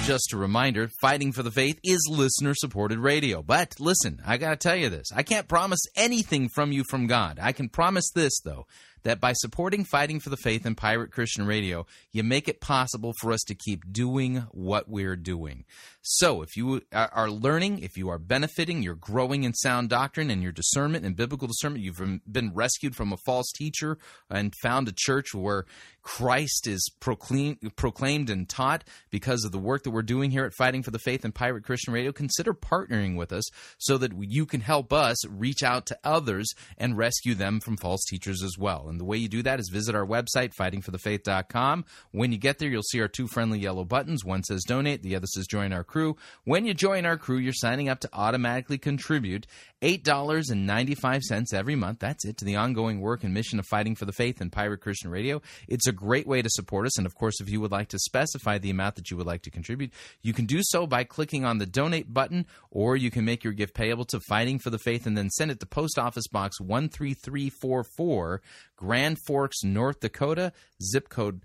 Just a reminder Fighting for the Faith is listener supported radio. But listen, I got to tell you this I can't promise anything from you from God. I can promise this, though that by supporting Fighting for the Faith and Pirate Christian Radio, you make it possible for us to keep doing what we're doing. So, if you are learning, if you are benefiting, you're growing in sound doctrine and your discernment and biblical discernment, you've been rescued from a false teacher and found a church where Christ is proclaimed, and taught because of the work that we're doing here at Fighting for the Faith and Pirate Christian Radio, consider partnering with us so that you can help us reach out to others and rescue them from false teachers as well. And the way you do that is visit our website, fightingforthefaith.com. When you get there, you'll see our two friendly yellow buttons. One says donate, the other says join our crew. When you join our crew, you're signing up to automatically contribute $8.95 every month. That's it to the ongoing work and mission of Fighting for the Faith and Pirate Christian Radio. It's a great way to support us. And of course, if you would like to specify the amount that you would like to contribute, you can do so by clicking on the donate button, or you can make your gift payable to Fighting for the Faith and then send it to Post Office Box 13344, Grand Forks, North Dakota, zip code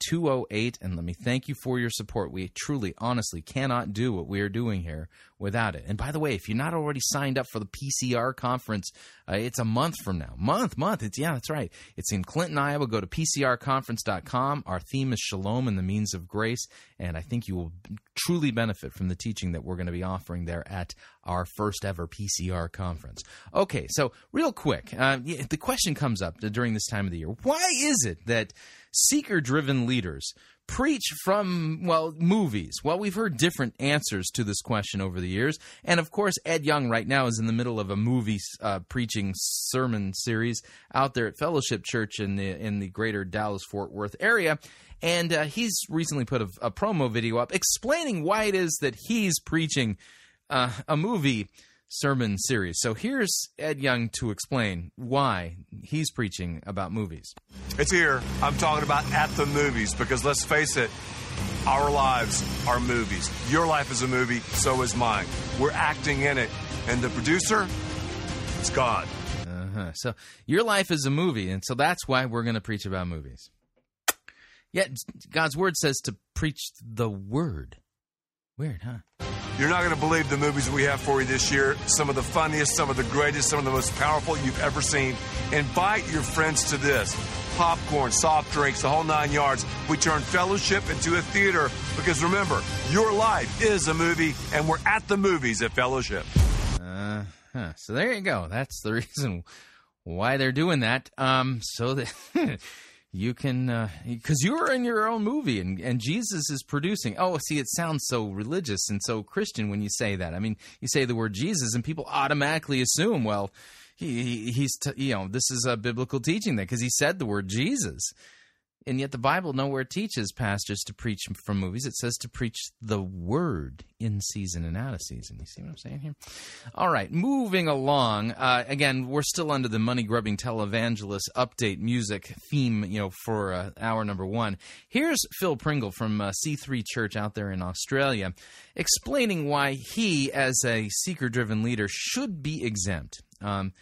58208 and let me thank you for your support. We truly honestly cannot do what we are doing here without it. And by the way, if you're not already signed up for the PCR conference, uh, it's a month from now. Month, month. It's yeah, that's right. It's in Clinton, Iowa. Go to pcrconference.com. Our theme is Shalom and the means of grace, and I think you will truly benefit from the teaching that we're going to be offering there at our first ever PCR conference. Okay, so real quick, uh, the question comes up during this time of the year. Why is it that seeker driven leaders preach from, well, movies? Well, we've heard different answers to this question over the years. And of course, Ed Young right now is in the middle of a movie uh, preaching sermon series out there at Fellowship Church in the, in the greater Dallas Fort Worth area. And uh, he's recently put a, a, promo video up explaining why it is that he's preaching uh, a movie sermon series. So here's Ed Young to explain why he's preaching about movies. It's here. I'm talking about at the movies because let's face it, our lives are movies. Your life is a movie, so is mine. We're acting in it. And the producer, it's God. Uh-huh. So your life is a movie, and so that's why we're going to preach about movies. Yet God's word says to preach the word. Weird, huh? You're not going to believe the movies we have for you this year. Some of the funniest, some of the greatest, some of the most powerful you've ever seen. Invite your friends to this. Popcorn, soft drinks, the whole nine yards. We turn fellowship into a theater because remember, your life is a movie, and we're at the movies at Fellowship. Uh, huh. So there you go. That's the <laughs> reason why they're doing that. Um, so that. <laughs> you can because uh, you're in your own movie and, and jesus is producing. Oh see it sounds so religious and so christian when you say that. I mean you say the word jesus and people automatically assume well he, he he's t- you know this is a biblical teaching that because he said the word jesus And yet the Bible nowhere teaches pastors to preach from movies. It says to preach the word in season and out of season. You see what I'm saying here? All right, moving along. Uh, again, we're still under the money grubbing televangelist update music theme, you know, for uh, hour number one. Here's Phil Pringle from uh, C3 Church out there in Australia explaining why he, as a seeker driven leader, should be exempt. Um,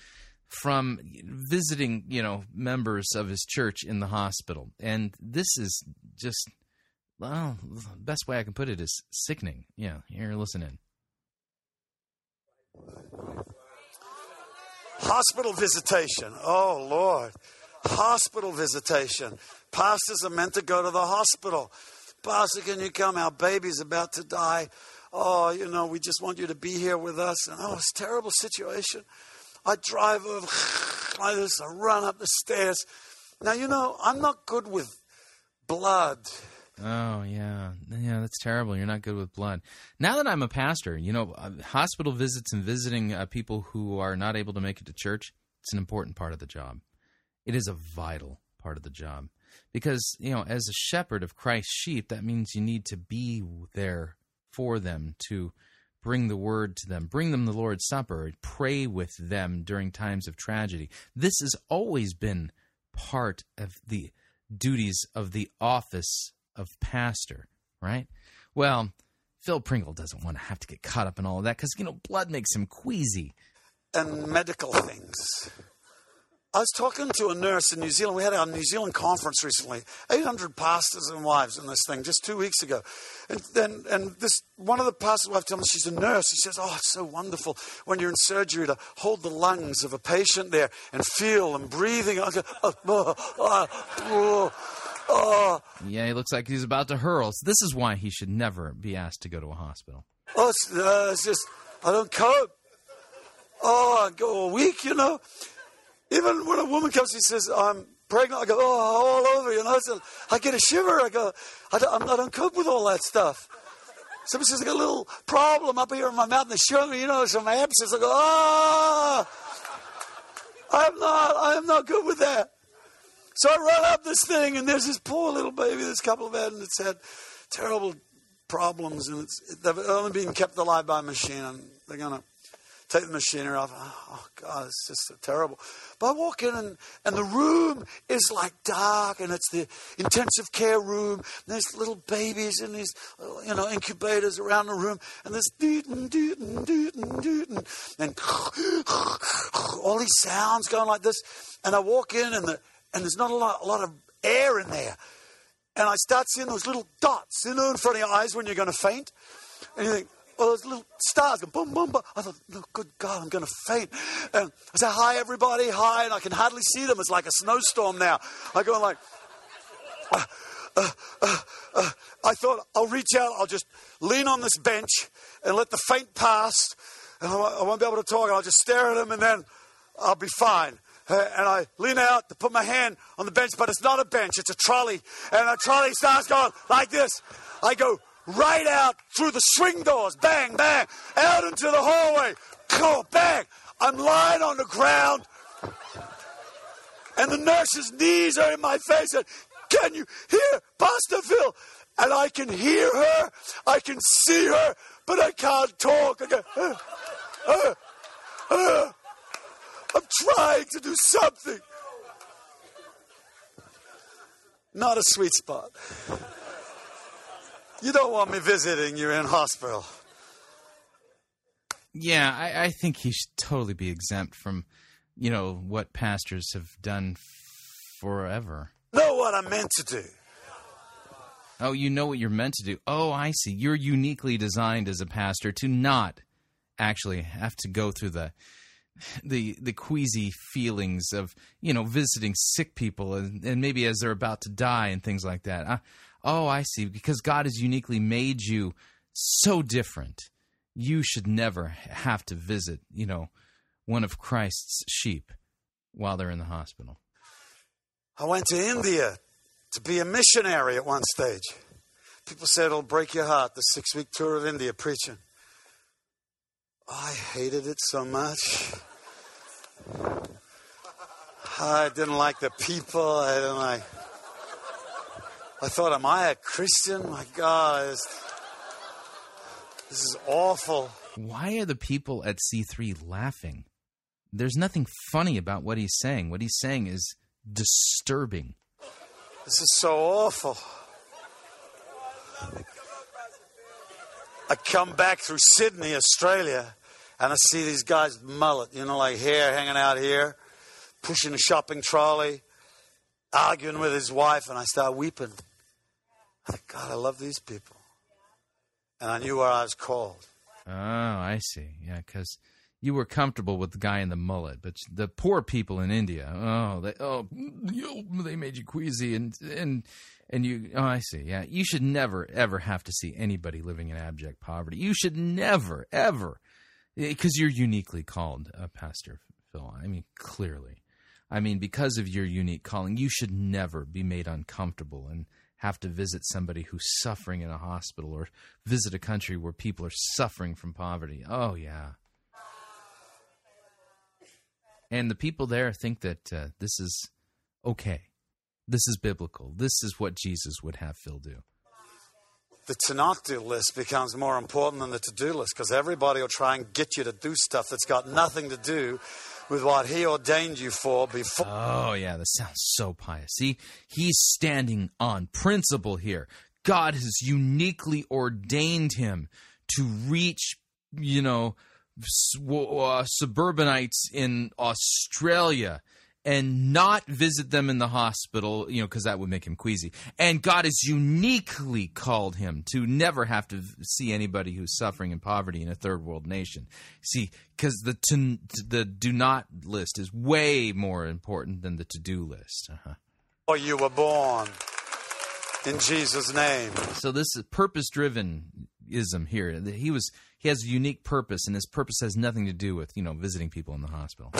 from visiting, you know, members of his church in the hospital. And this is just, well, best way I can put it is sickening. Yeah, here, listen in. Hospital visitation. Oh, Lord. Hospital visitation. Pastors are meant to go to the hospital. Pastor, can you come? Our baby's about to die. Oh, you know, we just want you to be here with us. And oh, it's a terrible situation. I drive over <laughs> like this, I run up the stairs. Now, you know, I'm not good with blood. Oh yeah, yeah, that's terrible. You're not good with blood. Now that I'm a pastor, you know, uh, hospital visits and visiting uh, people who are not able to make it to church, it's an important part of the job. It is a vital part of the job because you know, as a shepherd of Christ's sheep, that means you need to be there for them to bring the word to them, bring them the Lord's Supper, pray with them during times of tragedy. This has always been part of the duties of the office of pastor, right? Well, Phil Pringle doesn't want to have to get caught up in all of that because, you know, blood makes him queasy. And medical things. I was talking to a nurse in New Zealand. We had our New Zealand conference recently. 800 pastors and wives in this thing just two weeks ago. And then, and this one of the pastors' wives told me she's a nurse. She says, "Oh, it's so wonderful when you're in surgery to hold the lungs of a patient there and feel them breathing." I go, oh, <laughs> oh, oh, oh. Yeah, he looks like he's about to hurl. So this is why he should never be asked to go to a hospital. Oh, it's, uh, it's just I don't cope. Oh, I go a week, you know. Even when a woman comes, she says, I'm pregnant, I go, oh, all over, you know. So I get a shiver. I go, I don't, I don't cope with all that stuff. Somebody says, I got a little problem up here in my mouth, and they show me, you know, some abscess. I go, ah, I'm not, I am not good with that. So I run up this thing, and there's this poor little baby, this couple of had, and it's had terrible problems, and it's, they've only been kept alive by a machine, and they're going to take the machinery off. Oh, oh God, it's just terrible. But I walk in and, and the room is like dark and it's the intensive care room. And there's little babies in these, you know, incubators around the room. And there's dootin, dootin, dootin, dootin. And <sighs> all these sounds going like this. And I walk in and, the, and there's not a lot, a lot of air in there. And I start seeing those little dots, you know, in front of your eyes when you're going to faint. And you think, well, those little stars go boom, boom, boom. I thought, no, good God, I'm going to faint. And I said, hi, everybody, hi. And I can hardly see them. It's like a snowstorm now. I go like, uh, uh, uh, uh, I thought I'll reach out, I'll just lean on this bench and let the faint pass. And I, won't be able to talk. And I'll just stare at him and then I'll be fine. Uh, and I lean out to put my hand on the bench, but it's not a bench, it's a trolley. And the trolley starts going like this. I go, right out through the swing doors, bang, bang, out into the hallway, go, bang. I'm lying on the ground, and the nurse's knees are in my face. And can you hear Pastor Phil? And I can hear her, I can see her, but I can't talk. I go, uh, uh, uh. I'm trying to do something. Not a sweet spot. You don't want me visiting you in hospital. Yeah, I, I, think he should totally be exempt from, you know, what pastors have done forever. Know what I'm meant to do. Oh, you know what you're meant to do. Oh, I see. You're uniquely designed as a pastor to not actually have to go through the the the queasy feelings of you know visiting sick people and, and maybe as they're about to die and things like that. I, Oh, I see. Because God has uniquely made you so different. You should never have to visit, you know, one of Christ's sheep while they're in the hospital. I went to India to be a missionary at one stage. People said it'll break your heart, the six week tour of India preaching. I hated it so much. I didn't like the people. I didn't like. I thought, am I a Christian? My God, this, is awful. Why are the people at C3 laughing? There's nothing funny about what he's saying. What he's saying is disturbing. This is so awful. I come back through Sydney, Australia, and I see these guys mullet, you know, like hair hanging out here, pushing a shopping trolley, arguing with his wife, and I start weeping. Think, God, I love these people. And I knew where I was called. Oh, I see. Yeah, because you were comfortable with the guy in the mullet, but the poor people in India, oh, they, oh, they made you queasy, and and and you. Oh, I see. Yeah, you should never ever have to see anybody living in abject poverty. You should never ever, because you're uniquely called, uh, Pastor Phil. I mean, clearly, I mean, because of your unique calling, you should never be made uncomfortable and have to visit somebody who's suffering in a hospital or visit a country where people are suffering from poverty. Oh, yeah. And the people there think that uh, this is okay. This is biblical. This is what Jesus would have Phil do. The to not do list becomes more important than the to do list because everybody will try and get you to do stuff that's got nothing to do with what he ordained you for before. Oh, yeah, that sounds so pious. See, he's standing on principle here. God has uniquely ordained him to reach, you know, uh, suburbanites in Australia and not visit them in the hospital, you know, because that would make him queasy. And God has uniquely called him to never have to see anybody who's suffering in poverty in a third world nation. See, because the to, the do not list is way more important than the to do list. Uh-huh. Oh, you were born in Jesus' name. So this is purpose driven ism here. He was he has a unique purpose, and his purpose has nothing to do with you know visiting people in the hospital.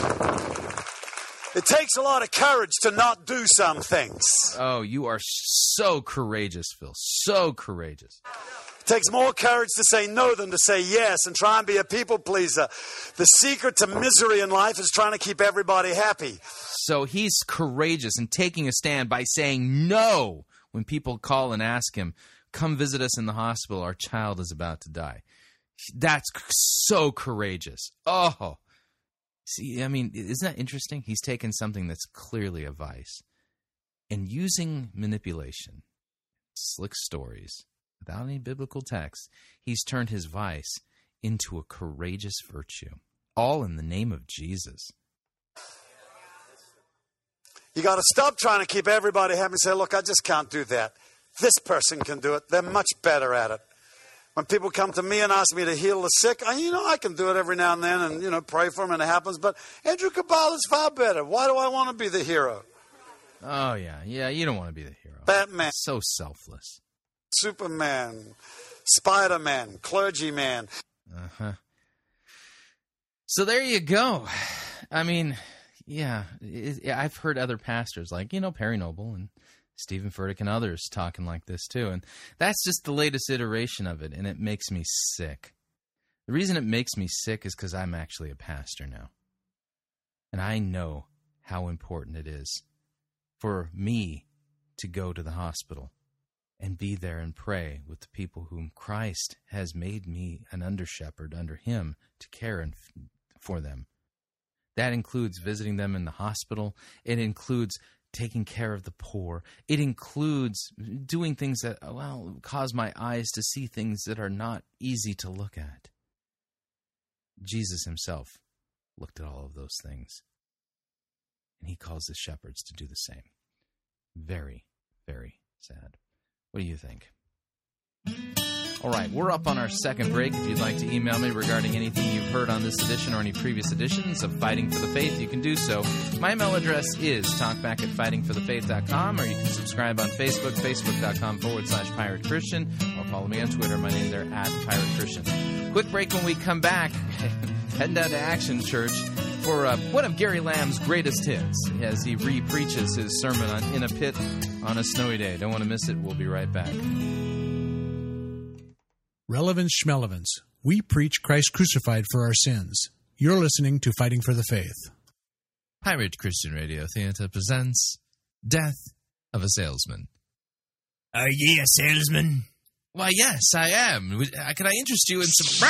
It takes a lot of courage to not do some things. Oh, you are so courageous, Phil. So courageous. It takes more courage to say no than to say yes and try and be a people pleaser. The secret to misery in life is trying to keep everybody happy. So he's courageous and taking a stand by saying no when people call and ask him, Come visit us in the hospital. Our child is about to die. That's so courageous. Oh, See, I mean, isn't that interesting? He's taken something that's clearly a vice and using manipulation, slick stories, without any biblical text, he's turned his vice into a courageous virtue, all in the name of Jesus. You got to stop trying to keep everybody happy and say, look, I just can't do that. This person can do it. They're much better at it. When people come to me and ask me to heal the sick, I, you know, I can do it every now and then and, you know, pray for them and it happens. But Andrew Cabal is far better. Why do I want to be the hero? Oh, yeah. Yeah, you don't want to be the hero. Batman. So selfless. Superman. Spider Man. Clergyman. Uh huh. So there you go. I mean, yeah, it, I've heard other pastors like, you know, Perry Noble and Steven Furtick and others talking like this too. And that's just the latest iteration of it, and it makes me sick. The reason it makes me sick is because I'm actually a pastor now. And I know how important it is for me to go to the hospital and be there and pray with the people whom Christ has made me an under shepherd under Him to care for them. That includes visiting them in the hospital. It includes taking care of the poor. It includes doing things that, well, cause my eyes to see things that are not easy to look at. Jesus himself looked at all of those things. And he calls his shepherds to do the same. Very, very sad. What do you think? All right, we're up on our second break. If you'd like to email me regarding anything you've heard on this edition or any previous editions of Fighting for the Faith, you can do so. My email address is talkback at fightingforthefaith.com, or you can subscribe on Facebook, facebook.com forward slash pirate Christian, or follow me on Twitter. My name there at pirate Christian. Quick break when we come back. <laughs> Heading down to Action Church for uh, one of Gary Lamb's greatest hits as he re preaches his sermon on In a Pit on a Snowy Day. Don't want to miss it. We'll be right back. Relevance Schmelevance. We preach Christ crucified for our sins. You're listening to Fighting for the Faith. Pirate Christian Radio Theater presents Death of a Salesman. Are ye a salesman? Why, yes, I am. Uh, Can I interest you in some.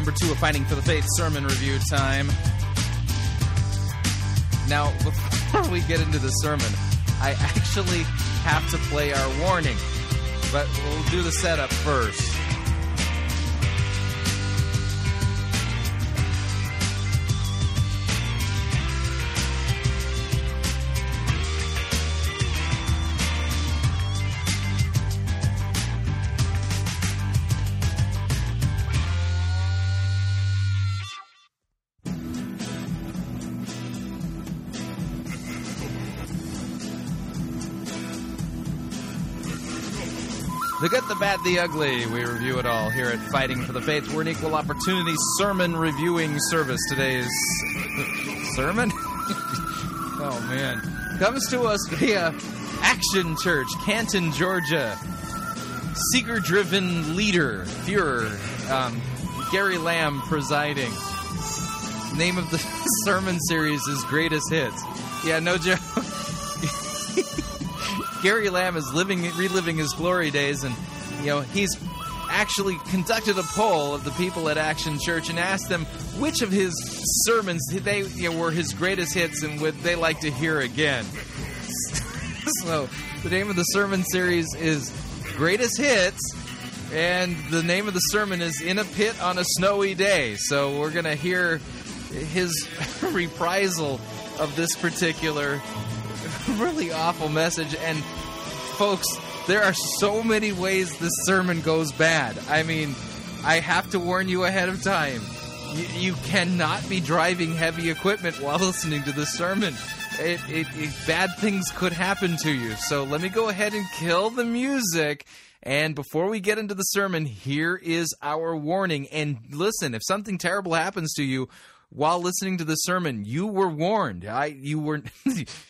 Number two of Fighting for the Faith sermon review time. Now, before we get into the sermon, I actually have to play our warning, but we'll do the setup first. Good, the bad, the ugly. We review it all here at Fighting for the Faith. We're an equal opportunity sermon reviewing service. Today's <laughs> sermon? <laughs> oh, man. Comes to us via Action Church, Canton, Georgia. Seeker driven leader, Fuhrer, um, Gary Lamb presiding. Name of the <laughs> sermon series is Greatest Hits. Yeah, no joke. Gary Lamb is living, reliving his glory days, and you know he's actually conducted a poll of the people at Action Church and asked them which of his sermons they you know, were his greatest hits and would they like to hear again. <laughs> so the name of the sermon series is Greatest Hits, and the name of the sermon is In a Pit on a Snowy Day. So we're gonna hear his <laughs> reprisal of this particular <laughs> really awful message. And folks, there are so many ways this sermon goes bad. I mean, I have to warn you ahead of time. You, you cannot be driving heavy equipment while <laughs> listening to this sermon. It, it, it, bad things could happen to you. So let me go ahead and kill the music. And before we get into the sermon, here is our warning. And listen, if something terrible happens to you, while listening to the sermon, you were warned. I you were <laughs>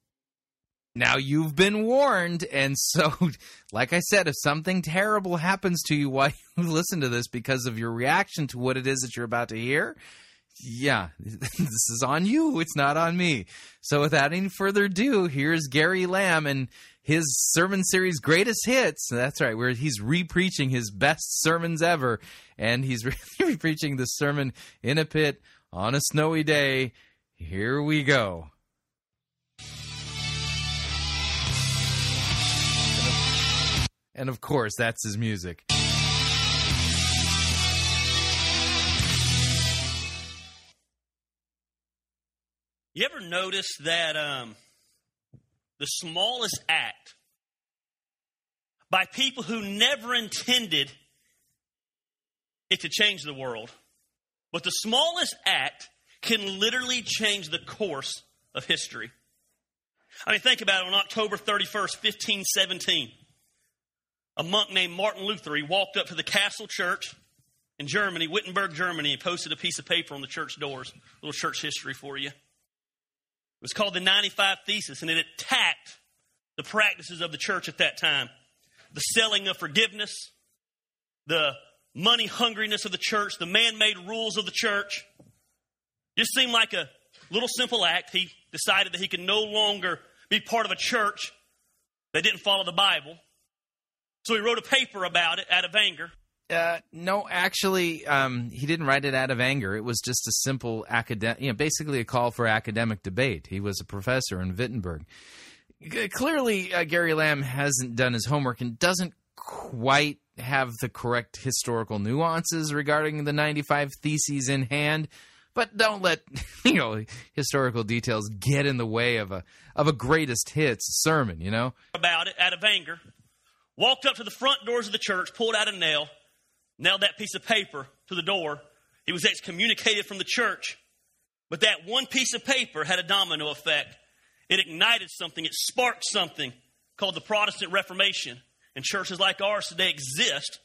Now you've been warned, and so, <laughs> like I said, if something terrible happens to you while <laughs> you listen to this because of your reaction to what it is that you're about to hear, yeah, <laughs> this is on you. It's not on me. So, without any further ado, here's Gary Lamb and his sermon series greatest hits. That's right, where he's re-preaching his best sermons ever, and he's re-preaching the sermon in a pit on a snowy day. Here we go. And of course, that's his music. You ever notice that um, the smallest act by people who never intended it to change the world, but the smallest act can literally change the course of history? I mean, think about it on October 31st, 1517. A monk named Martin Luther, he walked up to the castle church in Germany, Wittenberg, Germany, and posted a piece of paper on the church doors. A little church history for you. It was called the 95 Thesis, and it attacked the practices of the church at that time the selling of forgiveness, the money hungriness of the church, the man made rules of the church. Just seemed like a little simple act. He decided that he could no longer be part of a church that didn't follow the Bible. So he wrote a paper about it out of anger. Uh, no, actually, um, he didn't write it out of anger. It was just a simple academic, you know, basically a call for academic debate. He was a professor in Wittenberg. Clearly, uh, Gary Lamb hasn't done his homework and doesn't quite have the correct historical nuances regarding the 95 Theses in hand. But don't let <laughs> you know historical details get in the way of a of a greatest hits sermon. You know about it out of anger. Walked up to the front doors of the church, pulled out a nail, nailed that piece of paper to the door. He was excommunicated from the church. But that one piece of paper had a domino effect. It ignited something, it sparked something called the Protestant Reformation. And churches like ours today exist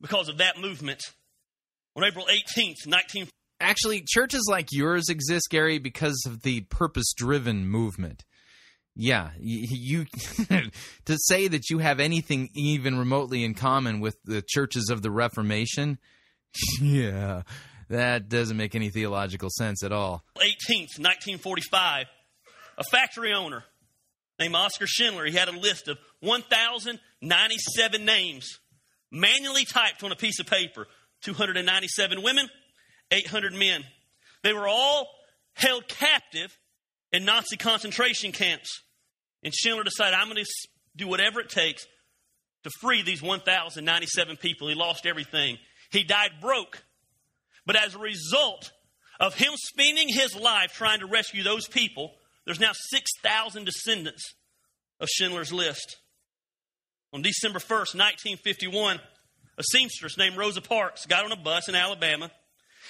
because of that movement. On April 18th, 19. Actually, churches like yours exist, Gary, because of the purpose driven movement. Yeah, you, <laughs> to say that you have anything even remotely in common with the churches of the Reformation, <laughs> yeah, that doesn't make any theological sense at all. 18th, 1945, a factory owner named Oscar Schindler, he had a list of 1,097 names manually typed on a piece of paper 297 women, 800 men. They were all held captive in Nazi concentration camps. And Schindler decided, I'm going to do whatever it takes to free these 1,097 people. He lost everything. He died broke. But as a result of him spending his life trying to rescue those people, there's now 6,000 descendants of Schindler's List. On December 1st, 1951, a seamstress named Rosa Parks got on a bus in Alabama.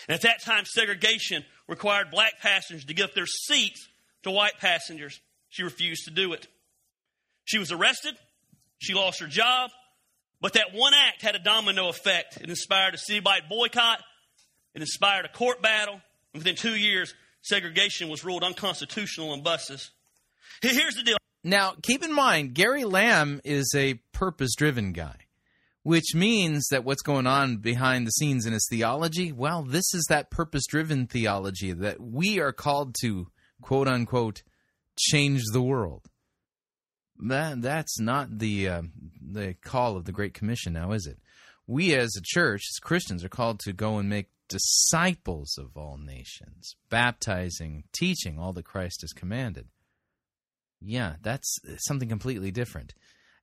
And at that time, segregation required black passengers to give up their seats to white passengers. She refused to do it. She was arrested. She lost her job. But that one act had a domino effect. It inspired a citywide boycott. It inspired a court battle. And within two years, segregation was ruled unconstitutional on buses. Here's the deal. Now, keep in mind, Gary Lamb is a purpose driven guy, which means that what's going on behind the scenes in his theology, well, this is that purpose driven theology that we are called to, quote unquote, change the world. That, that's not the, uh, the call of the Great Commission now, is it? We as a church, as Christians, are called to go and make disciples of all nations, baptizing, teaching all that Christ has commanded. Yeah, that's something completely different.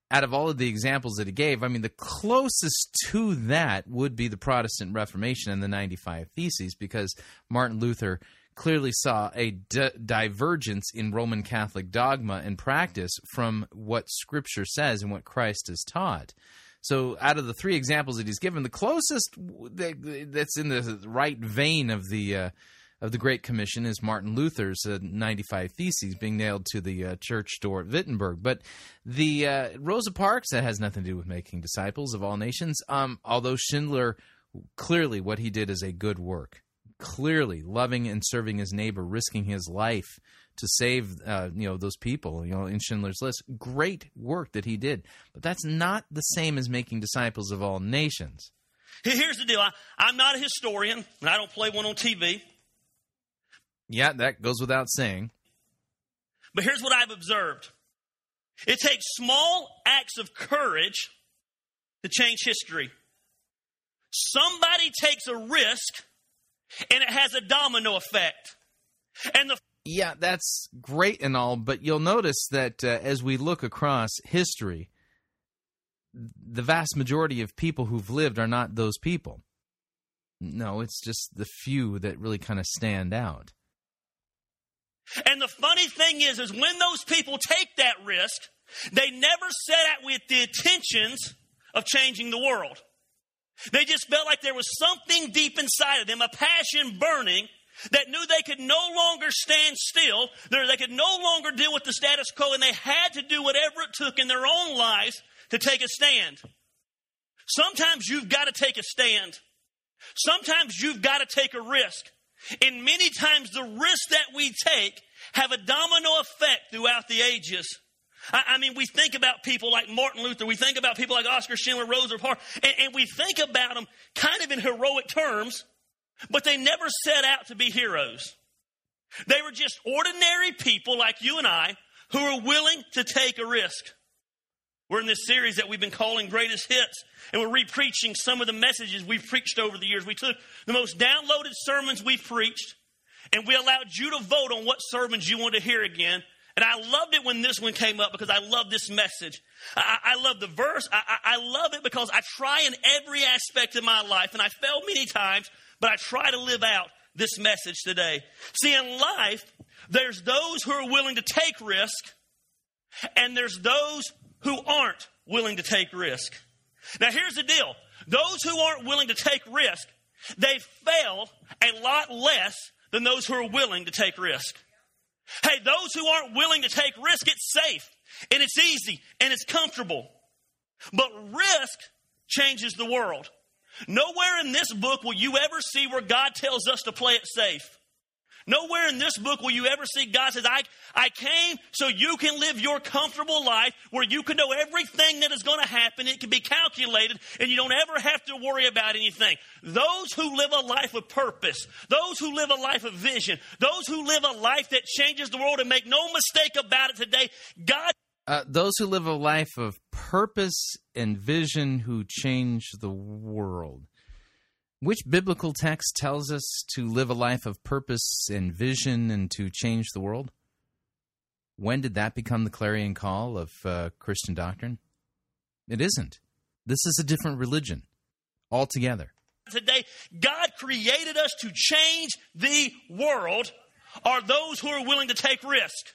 Out of all of the examples that he gave, I mean, the closest to that would be the Protestant Reformation and the 95 Theses, because Martin Luther clearly saw a di- divergence in Roman Catholic dogma and practice from what Scripture says and what Christ has taught. So, out of the three examples that he's given, the closest that's in the right vein of the uh, of the Great Commission is Martin Luther's uh, 95 Theses being nailed to the uh, church door at Wittenberg. But the uh, Rosa Parks that has nothing to do with making disciples of all nations. Um, although Schindler clearly what he did is a good work. Clearly loving and serving his neighbor, risking his life to save uh, you know those people you know in Schindler's List. Great work that he did, but that's not the same as making disciples of all nations. Here's the deal I, I'm not a historian, and I don't play one on TV. Yeah, that goes without saying. But here's what I've observed it takes small acts of courage to change history. Somebody takes a risk, and it has a domino effect. And the yeah, that's great and all, but you'll notice that uh, as we look across history, the vast majority of people who've lived are not those people. No, it's just the few that really kind of stand out. And the funny thing is, is when those people take that risk, they never set out with the intentions of changing the world. They just felt like there was something deep inside of them, a passion burning that knew they could no longer stand still, they could no longer deal with the status quo, and they had to do whatever it took in their own lives to take a stand. Sometimes you've got to take a stand. Sometimes you've got to take a risk. And many times the risks that we take have a domino effect throughout the ages. I, I, mean, we think about people like Martin Luther, we think about people like Oscar Schindler, Rosa Parks, and, and we think about them kind of in heroic terms, but they never set out to be heroes. They were just ordinary people like you and I who were willing to take a risk. We're in this series that we've been calling Greatest Hits, and we're repreaching some of the messages we've preached over the years. We took the most downloaded sermons we've preached, and we allowed you to vote on what sermons you want to hear again. And I loved it when this one came up because I love this message. I, I love the verse. I, I, I love it because I try in every aspect of my life, and I fail many times, but I try to live out this message today. See, in life, there's those who are willing to take risk, and there's those who aren't willing to take risk. Now, here's the deal those who aren't willing to take risk, they fail a lot less than those who are willing to take risk. Hey, those who aren't willing to take risk, it's safe and it's easy and it's comfortable. But risk changes the world. Nowhere in this book will you ever see where God tells us to play it safe. Nowhere in this book will you ever see God says, I, I came so you can live your comfortable life where you can know everything that is going to happen. It can be calculated and you don't ever have to worry about anything. Those who live a life of purpose, those who live a life of vision, those who live a life that changes the world and make no mistake about it today, God uh, those who live a life of purpose and vision who change the world. Which biblical text tells us to live a life of purpose and vision and to change the world? When did that become the clarion call of uh, Christian doctrine? It isn't. This is a different religion altogether. Today, God created us to change the world, are those who are willing to take risk.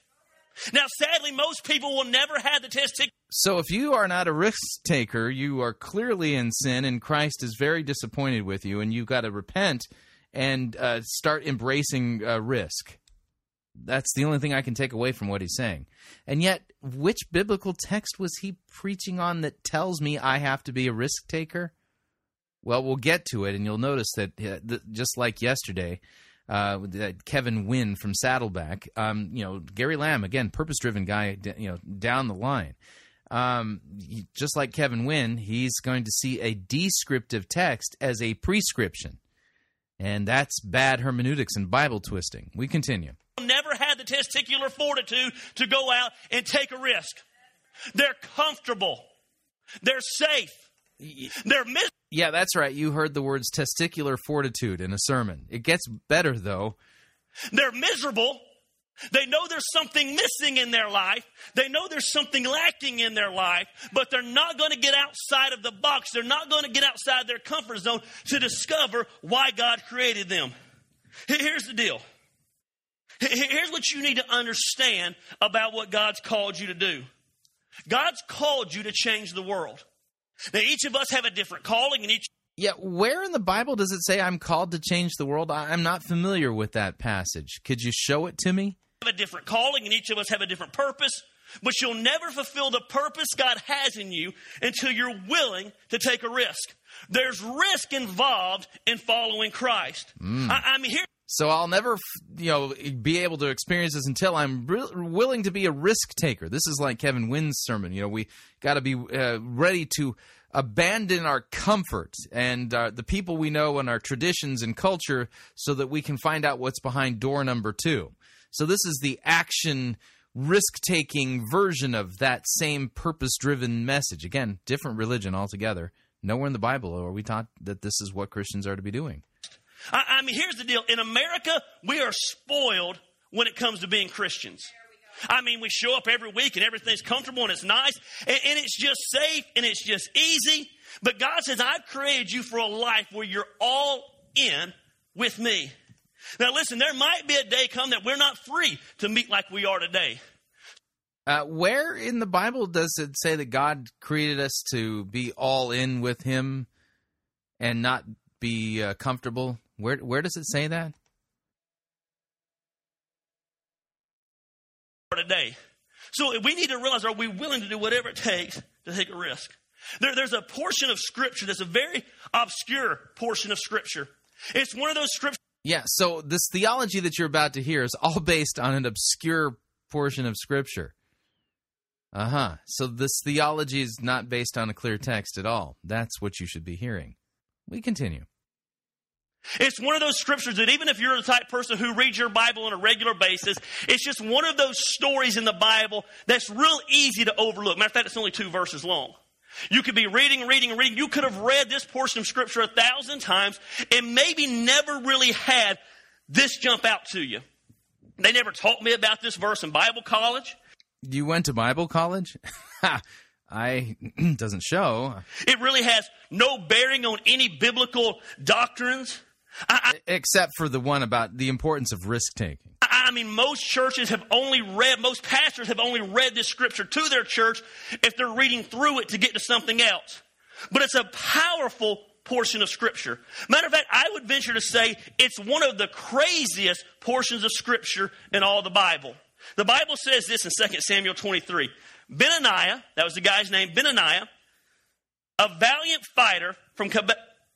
Now, sadly, most people will never have the testicular. So, if you are not a risk taker, you are clearly in sin, and Christ is very disappointed with you, and you've got to repent and uh, start embracing uh, risk. That's the only thing I can take away from what he's saying. And yet, which biblical text was he preaching on that tells me I have to be a risk taker? Well, we'll get to it, and you'll notice that uh, just like yesterday, uh, Kevin Wynn from Saddleback. Um, you know, Gary Lamb again, purpose-driven guy. You know, down the line. Um, just like Kevin Wynn, he's going to see a descriptive text as a prescription, and that's bad hermeneutics and Bible twisting. We continue. Never had the testicular fortitude to go out and take a risk. They're comfortable. They're safe. They're mis- yeah, that's right. You heard the words testicular fortitude in a sermon. It gets better, though. They're miserable. They know there's something missing in their life. They know there's something lacking in their life, but they're not going to get outside of the box. They're not going to get outside their comfort zone to discover why God created them. Here's the deal. Here's what you need to understand about what God's called you to do. God's called you to change the world. Now, each of us have a different calling, and each. Yeah, where in the Bible does it say I'm called to change the world? I'm not familiar with that passage. Could you show it to me? Have a different calling, and each of us have a different purpose. But you'll never fulfill the purpose God has in you until you're willing to take a risk. There's risk involved in following Christ. Mm. I, mean, here. So I'll never, you know, be able to experience this until I'm re- willing to be a risk taker. This is like Kevin Wynn's sermon. You know, we got to be uh, ready to abandon our comfort and uh, the people we know and our traditions and culture so that we can find out what's behind door number two. So this is the action risk taking version of that same purpose driven message. Again, different religion altogether. Nowhere in the Bible are we taught that this is what Christians are to be doing. I, I mean, here's the deal. In America, we are spoiled when it comes to being Christians. I mean, we show up every week and everything's comfortable and it's nice and, and, it's just safe and it's just easy. But God says, I've created you for a life where you're all in with me. Now, listen, there might be a day come that we're not free to meet like we are today. Uh, where in the Bible does it say that God created us to be all in with Him and not be uh, comfortable? Where where does it say that? Today, so we need to realize: Are we willing to do whatever it takes to take a risk? There, there's a portion of Scripture that's a very obscure portion of Scripture. It's one of those scriptures. Yeah. So this theology that you're about to hear is all <laughs> based on an obscure portion of Scripture. Uh huh. So this theology is not based on a clear text at all. That's what you should be hearing. We continue. It's one of those scriptures that even if you're the type person who reads your Bible on a regular basis, it's just one of those stories in the Bible that's real easy to overlook. Matter of fact, it's only two verses long. You could be reading, reading, reading. You could have read this portion of scripture a thousand times and maybe never really had this jump out to you. They never taught me about this verse in Bible college. You went to Bible college? <laughs> I <clears throat> doesn't show. It really has no bearing on any biblical doctrines. I, I, Except for the one about the importance of risk taking. I, mean, most churches have only read, most pastors have only read this scripture to their church if they're reading through it to get to something else. But it's a powerful portion of scripture. Matter of fact, I would venture to say it's one of the craziest portions of scripture in all the Bible. The Bible says this in 2 Samuel 23. Benaniah, that was the guy's name, Benaniah, a valiant fighter from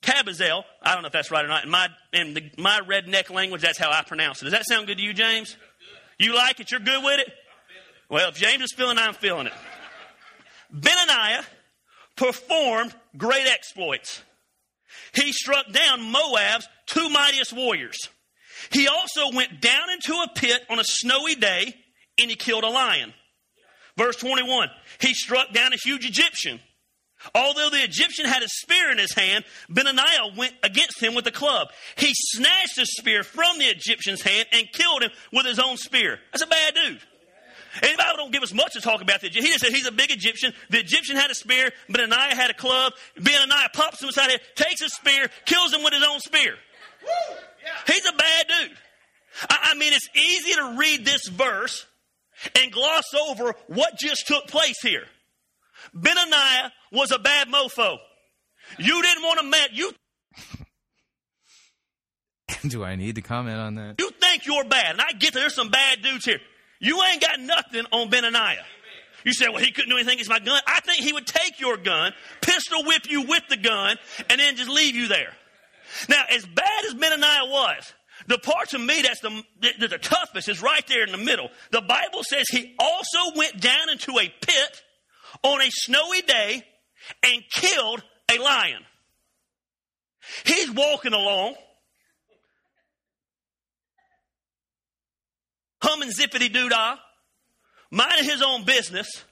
Kabzeel. I don't know if that's right or not. In my, in the, my redneck language, that's how I pronounce it. Does that sound good to you, James? You like it? You're good with it? Well, if James is feeling it, I'm feeling it. Benaniah performed great exploits. He struck down Moab's two mightiest warriors. He also went down into a pit on a snowy day and he killed a lion. Verse 21 He struck down a huge Egyptian. Although the Egyptian had a spear in his hand, Benaniah went against him with a club. He snatched the spear from the Egyptian's hand and killed him with his own spear. That's a bad dude. And the Bible don't give us much to talk about the Egyptian. He just said he's a big Egyptian. The Egyptian had a spear, Benaniah had a club. Benaniah pops him inside head, takes a spear, kills him with his own spear. He's a bad dude. I mean, it's easy to read this verse and gloss over what just took place here. Benaniah was a bad mofo. You didn't want to met you. <laughs> Do I need to comment on that? You think you're bad, and I get that there's some bad dudes here. You ain't got nothing on Benaniah. You say, well, he couldn't do anything against my gun. I think he would take your gun, pistol whip you with the gun, and then just leave you there. Now, as bad as Benaniah was, the part of me that's the, the, the toughest is right there in the middle. The Bible says he also went down into a pit on a snowy day and killed a lion. He's walking along, humming zippity doo dah, minding his own business.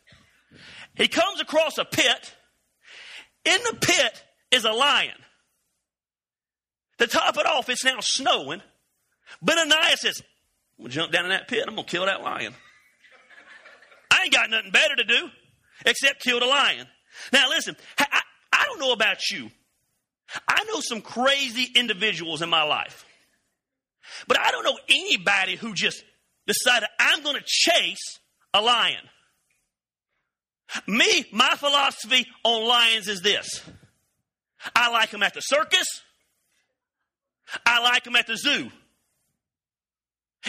He comes across a pit. In the pit is a lion. To top it off, it's now snowing. Benaniah says, I'm going to jump down in that pit. I'm going to kill that lion. I ain't got nothing better to do except kill the lion. Now, listen, I, I don't know about you. I know some crazy individuals in my life. But I don't know anybody who just decided, I'm going to chase a lion. Me, my philosophy on lions is this I like them at the circus, I like them at the zoo.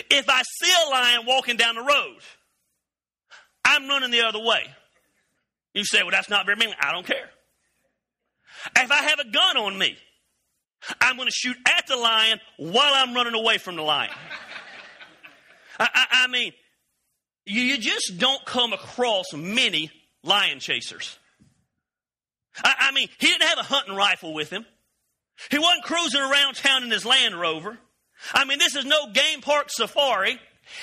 If I see a lion walking down the road, I'm running the other way. You say, well, that's not very mean. I don't care. If I have a gun on me, I'm going to shoot at the lion while I'm running away from the lion. I, I, I mean, you, you just don't come across many lion chasers. I, I mean, he didn't have a hunting rifle with him. He wasn't cruising around town in his Land Rover. I mean, this is no game park safari.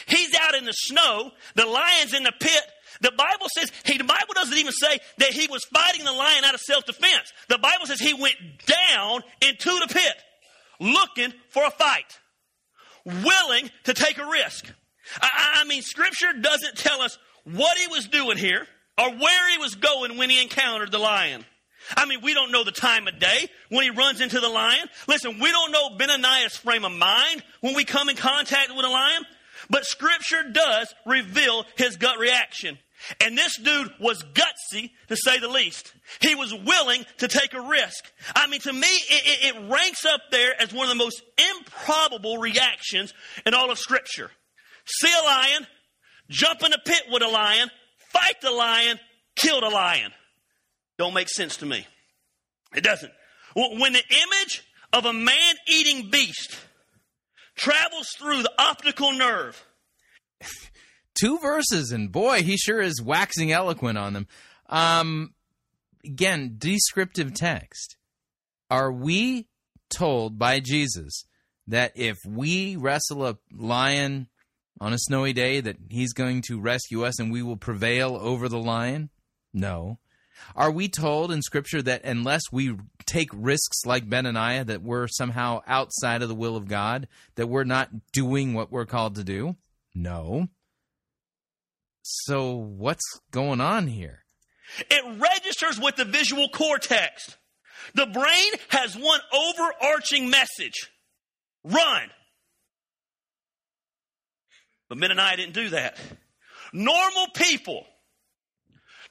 He's out in the snow. The lion's in the pit. The Bible says, he, the Bible doesn't even say that he was fighting the lion out of self defense. The Bible says he went down into the pit looking for a fight, willing to take a risk. I, I mean, Scripture doesn't tell us what he was doing here or where he was going when he encountered the lion. I mean, we don't know the time of day when he runs into the lion. Listen, we don't know Benaniah's frame of mind when we come in contact with a lion, but scripture does reveal his gut reaction. And this dude was gutsy, to say the least. He was willing to take a risk. I mean, to me, it, it, it ranks up there as one of the most improbable reactions in all of scripture. See a lion, jump in a pit with a lion, fight the lion, kill the lion. Don't make sense to me. It doesn't. When the image of a man eating beast travels through the optical nerve, two verses, and boy, he sure is waxing eloquent on them. Um, again, descriptive text. Are we told by Jesus that if we wrestle a lion on a snowy day, that he's going to rescue us and we will prevail over the lion? No. Are we told in Scripture that unless we take risks like Benaniah, that we're somehow outside of the will of God, that we're not doing what we're called to do? No. So, what's going on here? It registers with the visual cortex. The brain has one overarching message run. But Benaniah didn't do that. Normal people,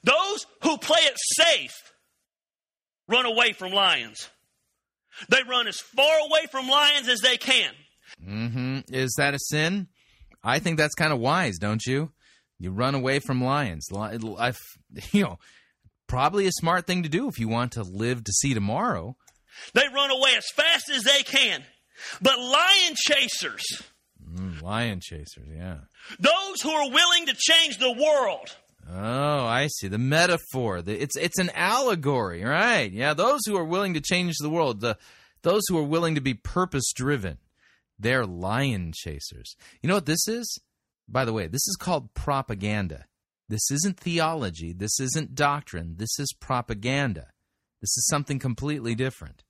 those who play it safe, run away from lions. They run as far away from lions as they can. Mm-hmm. Is that a sin? I think that's kind of wise, don't you? You run away from lions. I've, <laughs> you know, probably a smart thing to do if you want to live to see tomorrow. They run away as fast as they can. But lion chasers, mm, lion chasers, yeah. Those who are willing to change the world. Oh, I see the metaphor. It's it's an allegory, right? Yeah, those who are willing to change the world, the those who are willing to be purpose driven, they're lion chasers. You know what this is? By the way, this is called propaganda. This isn't theology. This isn't doctrine. This is propaganda. This is something completely different.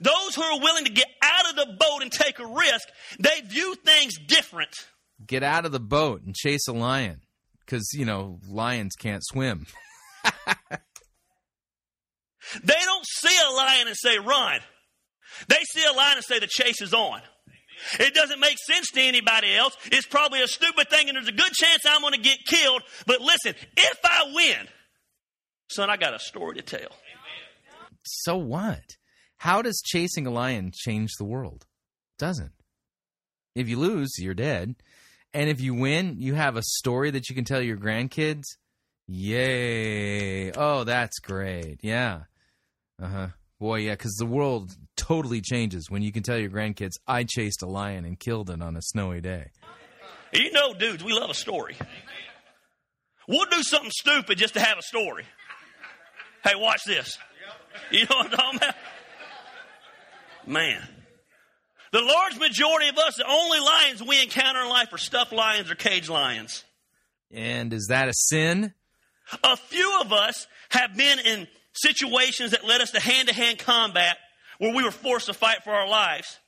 Those who are willing to get out of the boat and take a risk, they view things different. Get out of the boat and chase a lion because, you know, lions can't swim. <laughs> they don't see a lion and say, run. They see a lion and say, the chase is on. It doesn't make sense to anybody else. It's probably a stupid thing, and there's a good chance I'm going to get killed. But listen, if I win, son, I got a story to tell. So what? How does chasing a lion change the world? Doesn't. If you lose, you're dead. And if you win, you have a story that you can tell your grandkids. Yay. Oh, that's great. Yeah. Uh huh. Boy, yeah, because the world totally changes when you can tell your grandkids, I chased a lion and killed it on a snowy day. You know, dudes, we love a story. We'll do something stupid just to have a story. Hey, watch this. You know what I'm talking about? Man. The large majority of us, the only lions we encounter in life are stuffed lions or cage lions. And is that a sin? A few of us have been in situations that led us to hand to hand combat where we were forced to fight for our lives.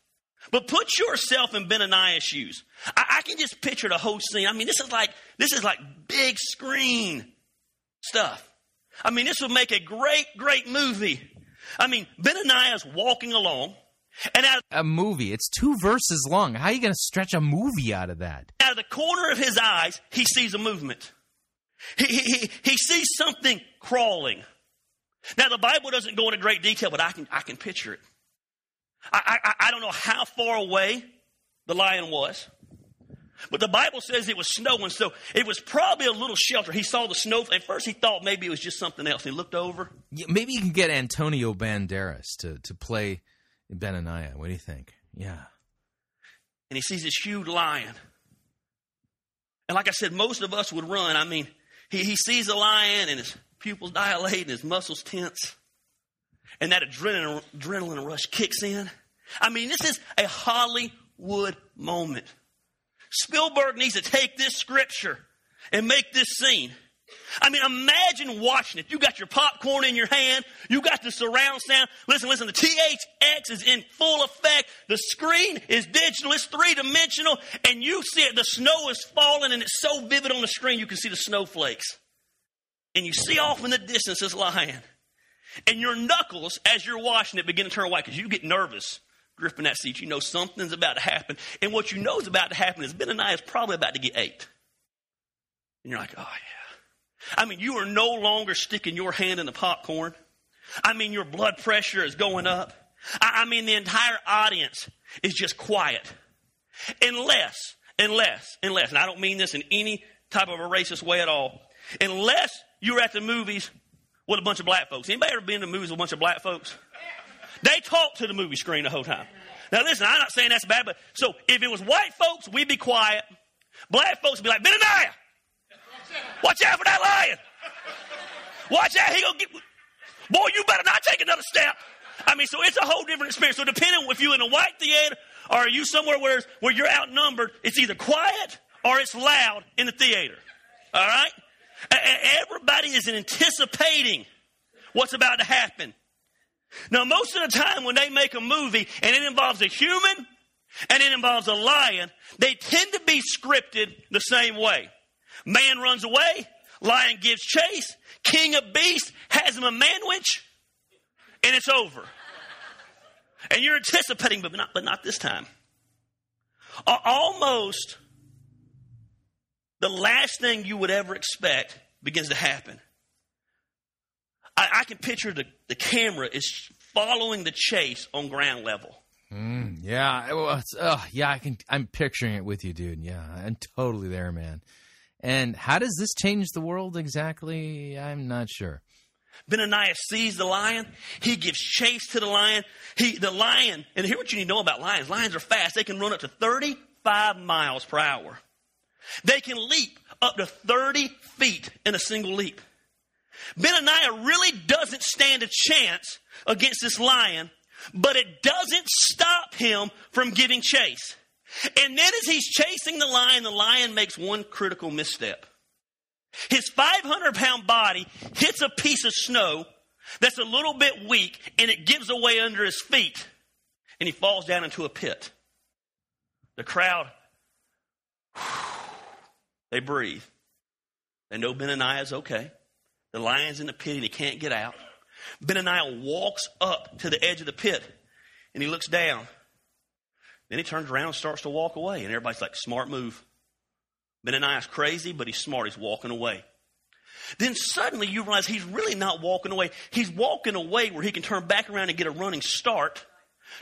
But put yourself in Benaniah's shoes. I, I, can just picture the whole scene. I mean, this is like this is like big screen stuff. I mean, this would make a great, great movie. I mean, Benaniah's walking along, and out a movie. It's two verses long. How are you going to stretch a movie out of that? Out of the corner of his eyes, he sees a movement. He, he, he sees something crawling. Now, the Bible doesn't go into great detail, but I can, I can picture it. I, I, I don't know how far away the lion was, but the Bible says it was snowing, so it was probably a little shelter. He saw the snow. At first, he thought maybe it was just something else. He looked over. Yeah, maybe you can get Antonio Banderas to, to play Benaniah, what do you think? Yeah. And he sees this huge lion. And like I said, most of us would run. I mean, he, he sees a lion and his pupils dilate and his muscles tense. And that adrenaline, adrenaline rush kicks in. I mean, this is a Hollywood moment. Spielberg needs to take this scripture and make this scene. I mean, imagine watching it. You got your popcorn in your hand. You got the surround sound. Listen, listen, the THX is in full effect. The screen is digital. It's three dimensional. And you see it. The snow is falling and it's so vivid on the screen you can see the snowflakes. And you see off in the distance this lion. And your knuckles, as you're watching it, begin to turn white because you get nervous gripping that seat. You know something's about to happen. And what you know is about to happen is Benaniah is probably about to get ate. And you're like, oh, yeah. I mean, you are no longer sticking your hand in the popcorn. I mean, your blood pressure is going up. I, I mean, the entire audience is just quiet. Unless, unless, unless, and I don't mean this in any type of a racist way at all, unless you're at the movies with a bunch of black folks. Anybody ever been to movies with a bunch of black folks? They talk to the movie screen the whole time. Now listen, I'm not saying that's bad, but so if it was white folks, we'd be quiet. Black folks would be like, Benaniah, watch out for that lion. Watch out, he gonna get boy, you better not take another step. I mean, so it's a whole different experience. So depending if you're in a white theater or are you somewhere where, where you're outnumbered, it's either quiet or it's loud in the theater. All right? Everybody is anticipating what's about to happen. Now, most of the time when they make a movie and it involves a human and it involves a lion, they tend to be scripted the same way. Man runs away, lion gives chase, king of beasts has him a manwich, and it's over. And you're anticipating, but not, but not this time. Almost the last thing you would ever expect begins to happen. I, I can picture the, the camera is following the chase on ground level. Mm, yeah, well, uh, yeah, I can. I'm picturing it with you, dude. Yeah, I'm totally there, man. And how does this change the world exactly? I'm not sure. Benaniah sees the lion. He gives chase to the lion. He, the lion, and here what you need to know about lions. Lions are fast. They can run up to 35 miles per hour. They can leap up to 30 feet in a single leap. Benaniah really doesn't stand a chance against this lion, but it doesn't stop him from giving chase. And then as he's chasing the lion, the lion makes one critical misstep. His 500 pound body hits a piece of snow that's a little bit weak and it gives away under his feet and he falls down into a pit. The crowd, they breathe. They know Benaniah is okay. The lion's in the pit and he can't get out. Benaniah walks up to the edge of the pit and he looks down. Then he turns around and starts to walk away. And everybody's like, smart move. Benaniah's crazy, but he's smart. He's walking away. Then suddenly you realize he's really not walking away. He's walking away where he can turn back around and get a running start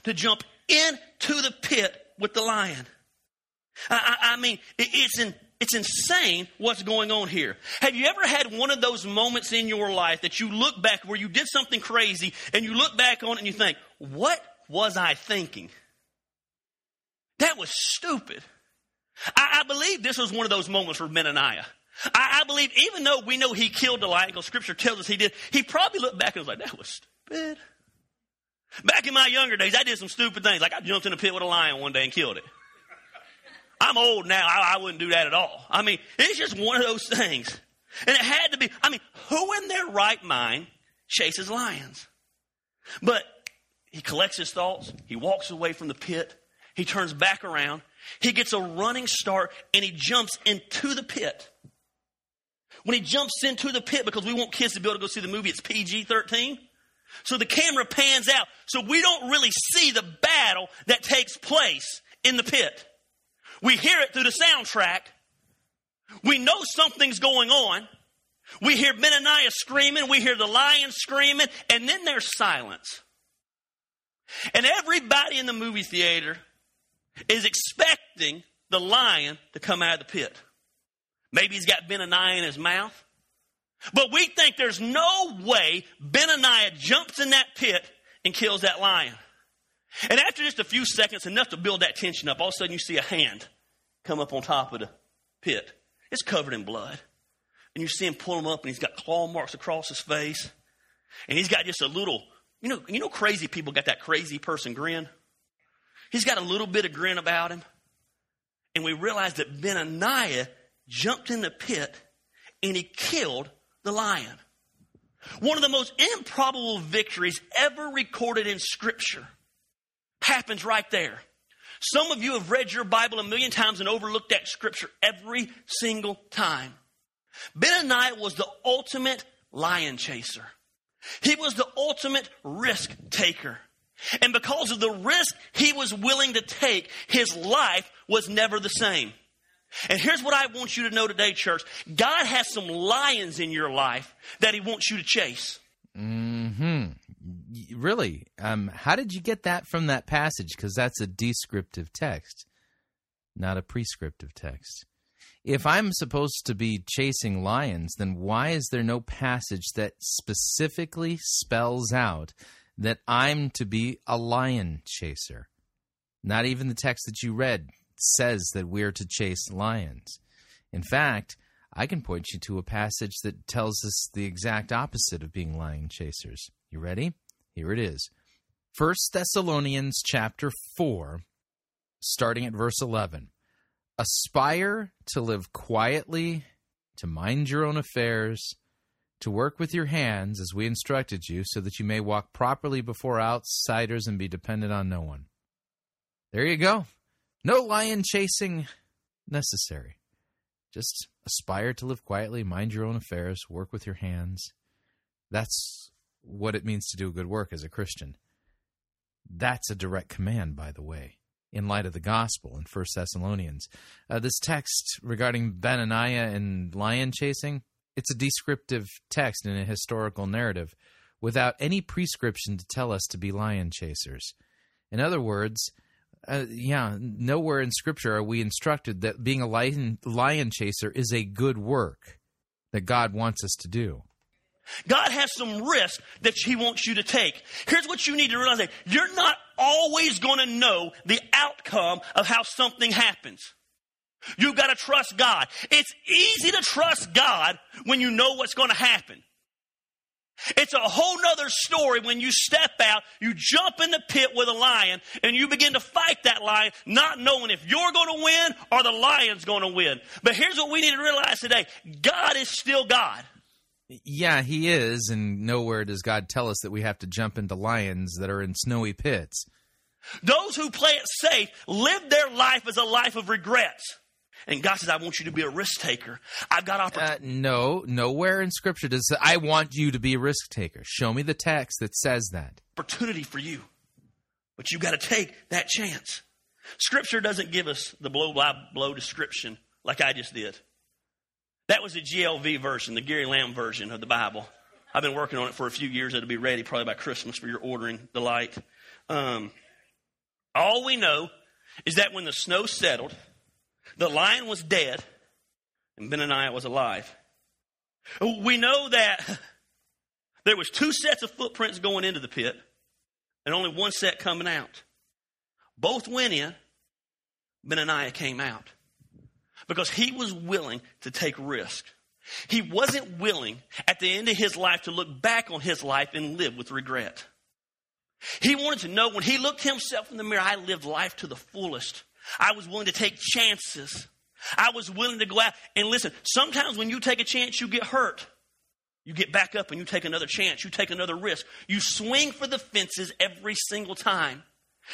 to jump into the pit with the lion. I, I, I mean, it, it's in it's insane what's going on here. Have you ever had one of those moments in your life that you look back where you did something crazy and you look back on it and you think, what was I thinking? That was stupid. I, I believe this was one of those moments for Benaniah. I, I, believe even though we know he killed lion, because scripture tells us he did, he probably looked back and was like, that was stupid. Back in my younger days, I did some stupid things. Like I jumped in a pit with a lion one day and killed it. I'm old now. I, I wouldn't do that at all. I mean, it's just one of those things. And it had to be, I mean, who in their right mind chases lions? But he collects his thoughts. He walks away from the pit. He turns back around. He gets a running start and he jumps into the pit. When he jumps into the pit, because we want kids to be able to go see the movie, it's PG 13. So the camera pans out. So we don't really see the battle that takes place in the pit. We hear it through the soundtrack. We know something's going on. We hear Benaniah screaming. We hear the lion screaming. And then there's silence. And everybody in the movie theater is expecting the lion to come out of the pit. Maybe he's got Benaniah in his mouth. But we think there's no way Benaniah jumps in that pit and kills that lion. And after just a few seconds, enough to build that tension up, all of a sudden you see a hand come up on top of the pit. It's covered in blood. And you see him pull him up, and he's got claw marks across his face. And he's got just a little, you know, you know, crazy people got that crazy person grin. He's got a little bit of grin about him. And we realize that Benaniah jumped in the pit and he killed the lion. One of the most improbable victories ever recorded in Scripture happens right there. Some of you have read your Bible a million times and overlooked that Scripture every single time. Benaniah was the ultimate lion chaser. He was the ultimate risk taker. And because of the risk he was willing to take, his life was never the same. And here's what I want you to know today, church God has some lions in your life that he wants you to chase. Hmm. Really? Um, how did you get that from that passage? Because that's a descriptive text, not a prescriptive text. If I'm supposed to be chasing lions, then why is there no passage that specifically spells out that I'm to be a lion chaser? Not even the text that you read says that we're to chase lions. In fact, I can point you to a passage that tells us the exact opposite of being lion chasers. You ready? Here it is. 1 Thessalonians chapter 4, starting at verse 11. Aspire to live quietly, to mind your own affairs, to work with your hands as we instructed you, so that you may walk properly before outsiders and be dependent on no one. There you go. No lion chasing necessary. Just aspire to live quietly, mind your own affairs, work with your hands. That's what it means to do good work as a Christian. That's a direct command, by the way, in light of the gospel in First Thessalonians. Uh, this text regarding Benaniah and lion chasing, it's a descriptive text in a historical narrative without any prescription to tell us to be lion chasers. In other words, uh, yeah, nowhere in Scripture are we instructed that being a lion, lion chaser is a good work that God wants us to do. God has some risk that He wants you to take. Here's what you need to realize you're not always going to know the outcome of how something happens. You've got to trust God. It's easy to trust God when you know what's going to happen. It's a whole nother story when you step out, you jump in the pit with a lion, and you begin to fight that lion, not knowing if you're going to win or the lion's going to win. But here's what we need to realize today God is still God. Yeah, he is, and nowhere does God tell us that we have to jump into lions that are in snowy pits. Those who play it safe live their life as a life of regrets. And God says, I want you to be a risk taker. I've got opportunity. Uh, no, nowhere in Scripture does it say, I want you to be a risk taker. Show me the text that says that. Opportunity for you. But you've got to take that chance. Scripture doesn't give us the blow by blow description like I just did. That was the GLV version, the Gary Lamb version of the Bible. I've been working on it for a few years. It'll be ready probably by Christmas for your ordering delight. Um, all we know is that when the snow settled, the lion was dead and Benaniah was alive. We know that <laughs> there was two sets of footprints going into the pit and only one set coming out. Both went in. Benaniah came out because he was willing to take risk. He wasn't willing at the end of his life to look back on his life and live with regret. He wanted to know when he looked himself in the mirror, I lived life to the fullest. I was willing to take chances. I was willing to go out and listen. Sometimes when you take a chance, you get hurt. You get back up and you take another chance. You take another risk. You swing for the fences every single time.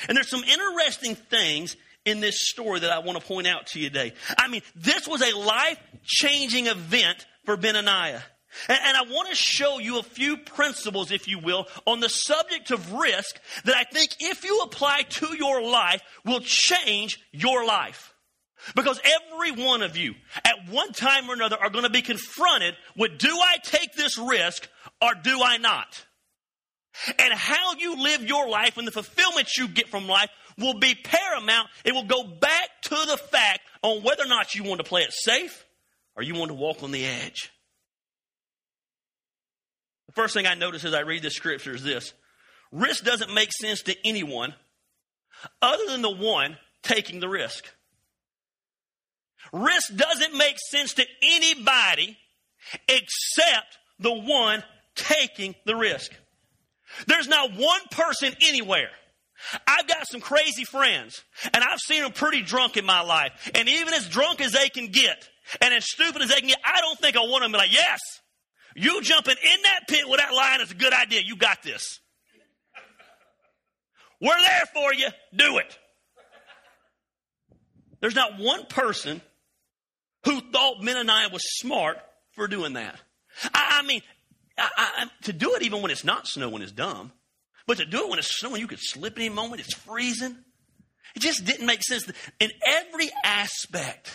And there's some interesting things in this story that I want to point out to you today. I mean, this was a life changing event for Benaniah. And, and, I want to show you a few principles, if you will, on the subject of risk that I think if you apply to your life will change your life. Because every one of you, at one time or another, are going to be confronted with do I take this risk or do I not? And how you live your life and the fulfillment you get from life will be paramount. It will go back to the fact on whether or not you want to play it safe or you want to walk on the edge. The first thing I notice as I read this scripture is this risk doesn't make sense to anyone other than the one taking the risk. Risk doesn't make sense to anybody except the one taking the risk. There's not one person anywhere. I've got some crazy friends, and I've seen them pretty drunk in my life. And even as drunk as they can get, and as stupid as they can get, I don't think I want them to be like, yes, you jumping in that pit with that lion is a good idea. You got this. We're there for you. Do it. There's not one person who thought Benaniah was smart for doing that. I, I mean, I, I, to do it even when it's not snowing is dumb. But to do it when it's snowing, you could slip any moment, it's freezing. It just didn't make sense. In every aspect,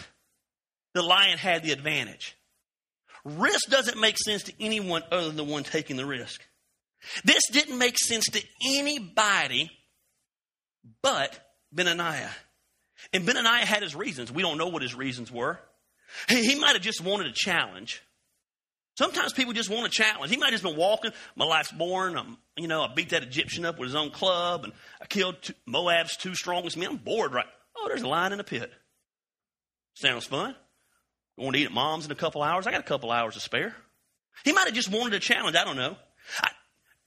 the lion had the advantage. Risk doesn't make sense to anyone other than the one taking the risk. This didn't make sense to anybody but Benaniah. And Benaniah had his reasons. We don't know what his reasons were. He, might have just wanted a challenge. Sometimes people just want a challenge. He might have just been walking. My life's boring. I'm, you know, I beat that Egyptian up with his own club, and I killed two, Moab's two strongest men. I'm bored, right? Oh, there's a lion in the pit. Sounds fun. Going to eat at mom's in a couple hours. I got a couple hours to spare. He might have just wanted a challenge. I don't know. I,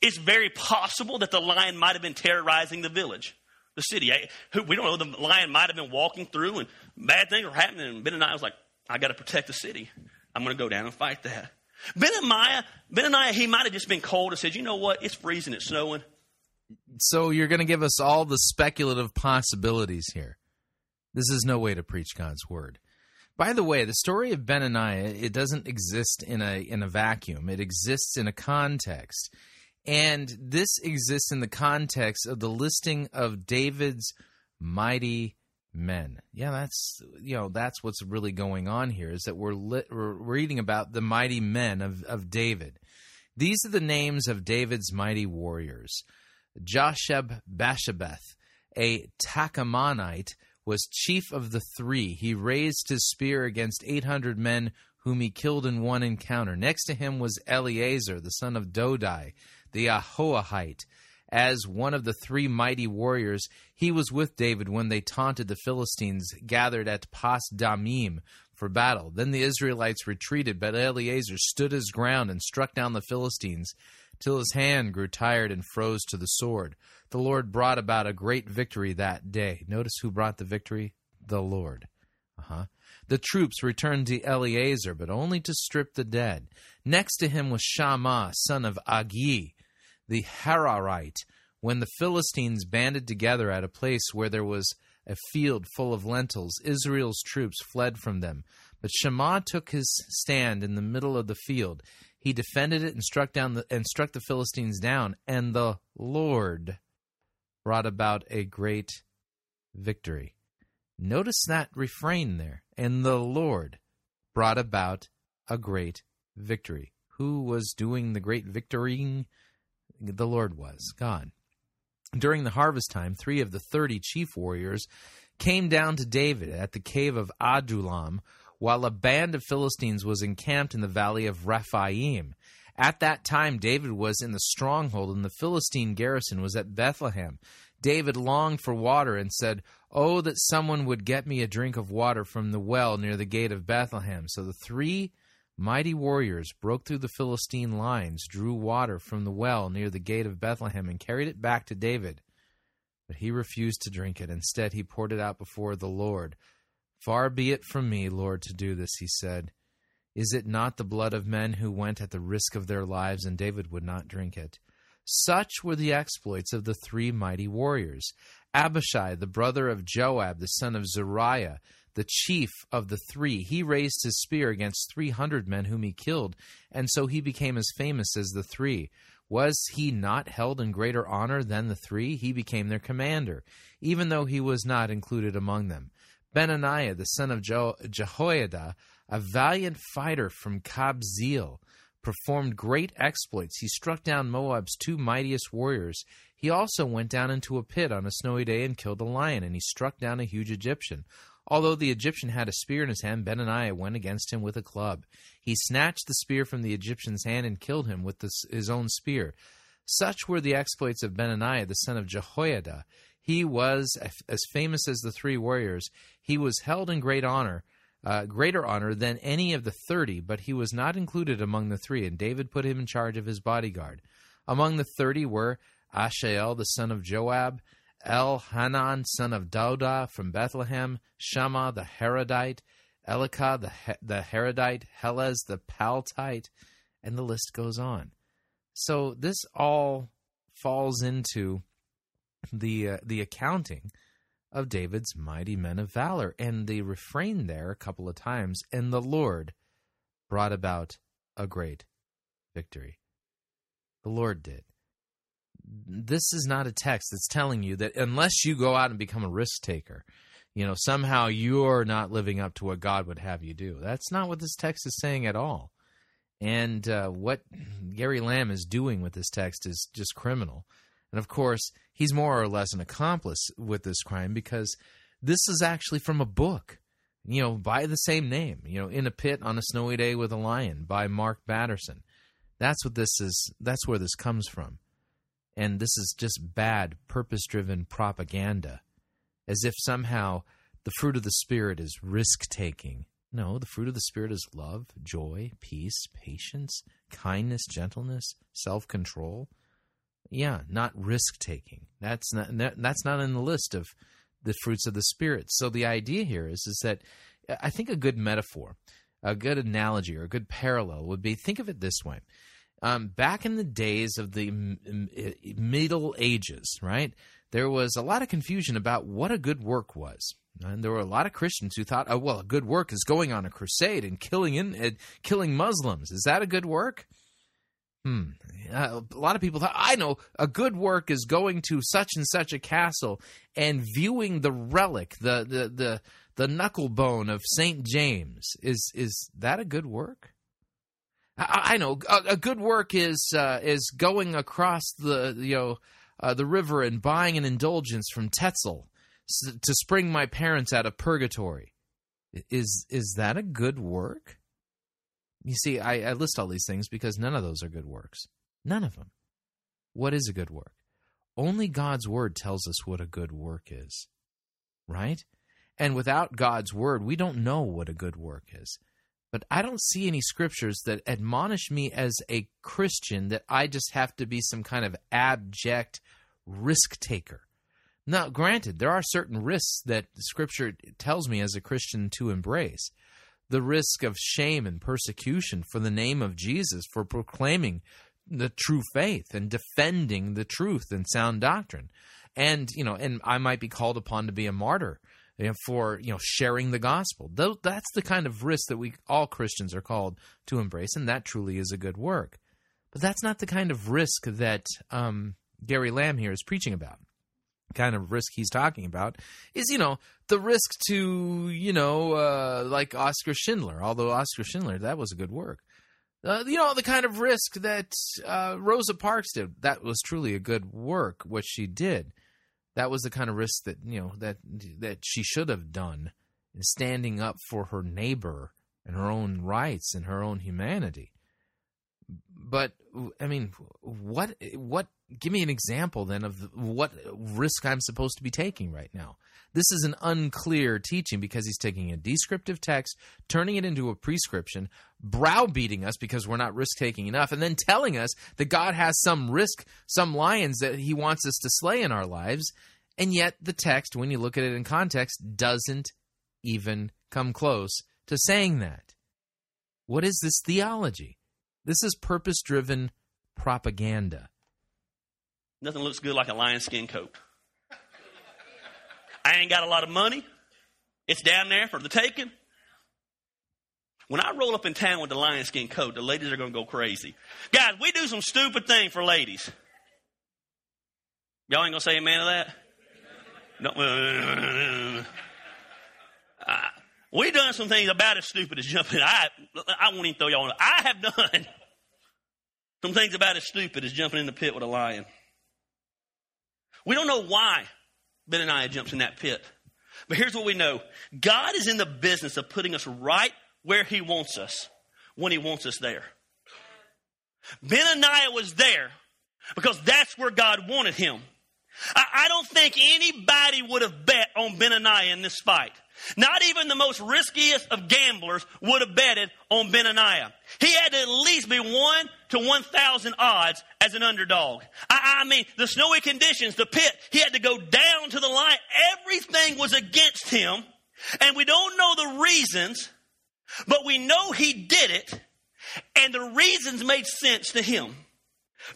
it's very possible that the lion might have been terrorizing the village the city. I, we don't know. The lion might have been walking through and bad things were happening. And Ben and Benaniah was like, I got to protect the city. I'm going to go down and fight that. Benaniah, Benaniah, he might have just been cold and said, you know what? It's freezing. It's snowing. So you're going to give us all the speculative possibilities here. This is no way to preach God's word. By the way, the story of Benaniah, it doesn't exist in a in a vacuum. It exists in a context. And this exists in the context of the listing of David's mighty men. Yeah, that's you know that's what's really going on here is that we're, we're reading about the mighty men of of David. These are the names of David's mighty warriors. Josheb Basshebeth, a Tahkemonite, was chief of the three. He raised his spear against 800 men whom he killed in one encounter. Next to him was Eleazar, the son of Dodai, the Ahohite. As one of the three mighty warriors, he was with David when they taunted the Philistines gathered at Pas Damim for battle. Then the Israelites retreated, but Eleazar stood his ground and struck down the Philistines till his hand grew tired and froze to the sword. The Lord brought about a great victory that day. Notice who brought the victory? The Lord. Uh-huh. The troops returned to Eleazar, but only to strip the dead. Next to him was Shammah, son of Agee, the Hararite, when the Philistines banded together at a place where there was a field full of lentils, Israel's troops fled from them. But Shammah took his stand in the middle of the field. He defended it and struck down the, and struck the Philistines down, and the Lord brought about a great victory. Notice that refrain there. And the Lord brought about a great victory. Who was doing the great victorying? The Lord was, God. During the harvest time, three of the thirty chief warriors came down to David at the cave of Adullam, while a band of Philistines was encamped in the valley of Rephaim. At that time, David was in the stronghold, and the Philistine garrison was at Bethlehem. David longed for water and said, Oh, that someone would get me a drink of water from the well near the gate of Bethlehem. So the three Mighty warriors broke through the Philistine lines, drew water from the well near the gate of Bethlehem, and carried it back to David. But he refused to drink it. Instead, he poured it out before the Lord. Far be it from me, Lord, to do this, he said. Is it not the blood of men who went at the risk of their lives, and David would not drink it? Such were the exploits of the three mighty warriors. Abishai, the brother of Joab, the son of Zeruiah, the chief of the three, he raised his spear against three hundred men whom he killed, and so he became as famous as the three. Was he not held in greater honor than the three? He became their commander, even though he was not included among them. Benaniah, the son of Jehoiada, a valiant fighter from Kabzeel, performed great exploits. He struck down Moab's two mightiest warriors. He also went down into a pit on a snowy day and killed a lion, and he struck down a huge Egyptian. Although the Egyptian had a spear in his hand, Benaniah went against him with a club. He snatched the spear from the Egyptian's hand and killed him with his own spear. Such were the exploits of Benaniah the son of Jehoiada. He was as famous as the three warriors. He was held in great honor, uh, greater honor than any of the thirty, but he was not included among the three, and David put him in charge of his bodyguard. Among the thirty were Asahel, the son of Joab, Elhanan, son of Dauda from Bethlehem, Shammah the Harodite, Elika the, the Harodite, Helez the Paltite, and the list goes on. So this all falls into the uh, the accounting of David's mighty men of valor, and the refrain there a couple of times, and the Lord brought about a great victory. The Lord did. This is not a text that's telling you that unless you go out and become a risk taker, you know, somehow you're not living up to what God would have you do. That's not what this text is saying at all. And uh, what Gary Lamb is doing with this text is just criminal. And of course, he's more or less an accomplice with this crime because this is actually from a book, you know, by the same name, you know, In a Pit on a Snowy Day with a Lion by Mark Batterson. That's what this is, that's where this comes from. And this is just bad, purpose driven propaganda, as if somehow the fruit of the Spirit is risk taking no, the fruit of the Spirit is love, joy, peace, patience, kindness, gentleness, self control. Yeah, not risk taking. That's not that's not in the list of the fruits of the Spirit. So the idea here is is that I think a good metaphor, a good analogy, or a good parallel would be think of it this way. Um, back in the days of the Middle Ages, right, there was a lot of confusion about what a good work was. And there were a lot of Christians who thought, "Oh, well, a good work is going on a crusade and killing in, uh, killing Muslims. Is that a good work?" Hmm. Uh, a lot of people thought, "I know a good work is going to such and such a castle and viewing the relic, the the the the knuckle bone of Saint James. Is is that a good work?" I, I know a, a, good work is uh, is going across the you know uh, the river and buying an indulgence from Tetzel to spring my parents out of purgatory. Is is that a good work? You see, I, I list all these things because none of those are good works. None of them. What is a good work? Only God's word tells us what a good work is. Right? And without God's word, we don't know what a good work is. But I don't see any scriptures that admonish me as a Christian that I just have to be some kind of abject risk taker. Now, granted, there are certain risks that Scripture tells me as a Christian to embrace. The risk of shame and persecution for the name of Jesus, for proclaiming the true faith and defending the truth and sound doctrine. And, you know, and I might be called upon to be a martyr know, for, you know, sharing the gospel. That's the kind of risk that we all Christians are called to embrace, and that truly is a good work. But that's not the kind of risk that um, Gary Lamb here is preaching about kind of risk he's talking about is you know the risk to you know uh, like Oscar Schindler although Oscar Schindler that was a good work uh, you know the kind of risk that uh, Rosa Parks did that was truly a good work what she did that was the kind of risk that you know that that she should have done in standing up for her neighbor and her own rights and her own humanity but I mean, what what? Give me an example then of what risk I'm supposed to be taking right now. This is an unclear teaching because he's taking a descriptive text, turning it into a prescription, browbeating us because we're not risk taking enough, and then telling us that God has some risk, some lions that He wants us to slay in our lives. And yet, the text, when you look at it in context, doesn't even come close to saying that. What is this theology? This is purpose driven propaganda. Nothing looks good like a lion skin coat. I ain't got a lot of money. It's down there for the taking. When I roll up in town with the lion skin coat, the ladies are going to go crazy. Guys, we do some stupid thing for ladies. Y'all ain't going to say amen to that? No. Uh, we done some things about as stupid as jumping. I, I won't even throw y'all on. I have done <laughs> some things about as stupid as jumping in the pit with a lion. We don't know why Benaniah jumps in that pit. But here's what we know God is in the business of putting us right where He wants us when He wants us there. Benaniah was there because that's where God wanted him. I, I don't think anybody would have bet on Benaniah in this fight. Not even the most riskiest of gamblers would have betted on Benaniah. He had to at least be one to 1,000 odds as an underdog. I, I, mean, the snowy conditions, the pit, he had to go down to the line. Everything was against him. And we don't know the reasons, but we know he did it. And the reasons made sense to him.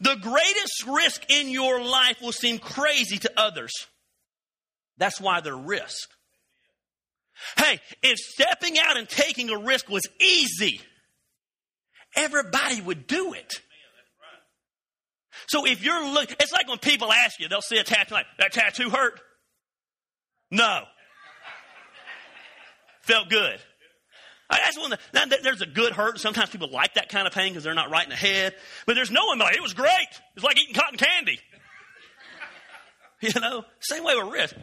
The greatest risk in your life will seem crazy to others. That's why they're risk. Hey, if stepping out and taking a risk was easy, everybody would do it. So if you're looking, it's like when people ask you, they'll see a tattoo like, that tattoo hurt? No. <laughs> Felt good. That's one. That, there's a good hurt. Sometimes people like that kind of pain because they're not right in the head. But there's no one like it was great. It's like eating cotton candy. <laughs> You know, same way with risk.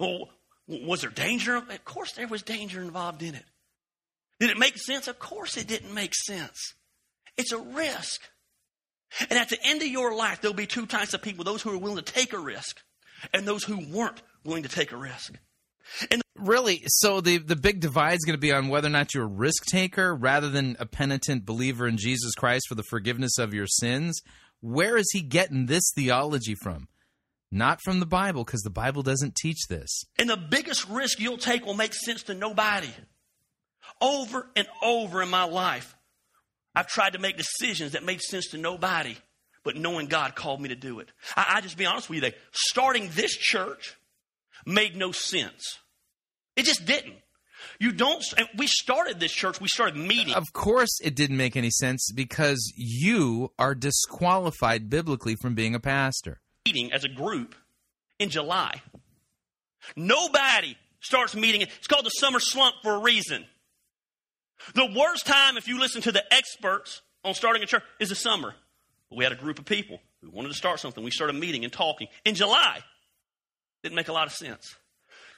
Well, was there danger? Of course, there was danger involved in it. Did it make sense? Of course, it didn't make sense. It's a risk. And at the end of your life, there'll be two types of people those who are willing to take a risk and those who weren't willing to take a risk. And really, so the the big divide is going to be on whether or not you're a risk taker rather than a penitent believer in Jesus Christ for the forgiveness of your sins. Where is he getting this theology from? Not from the Bible, because the Bible doesn't teach this. And the biggest risk you'll take will make sense to nobody. Over and over in my life, I've tried to make decisions that made sense to nobody, but knowing God called me to do it. I, I just be honest with you, they starting this church made no sense. It just didn't. You don't. We started this church. We started meeting. Of course, it didn't make any sense because you are disqualified biblically from being a pastor. Meeting as a group in July. Nobody starts meeting. It's called the summer slump for a reason. The worst time, if you listen to the experts on starting a church, is the summer. But We had a group of people who wanted to start something. We started meeting and talking in July. Didn't make a lot of sense.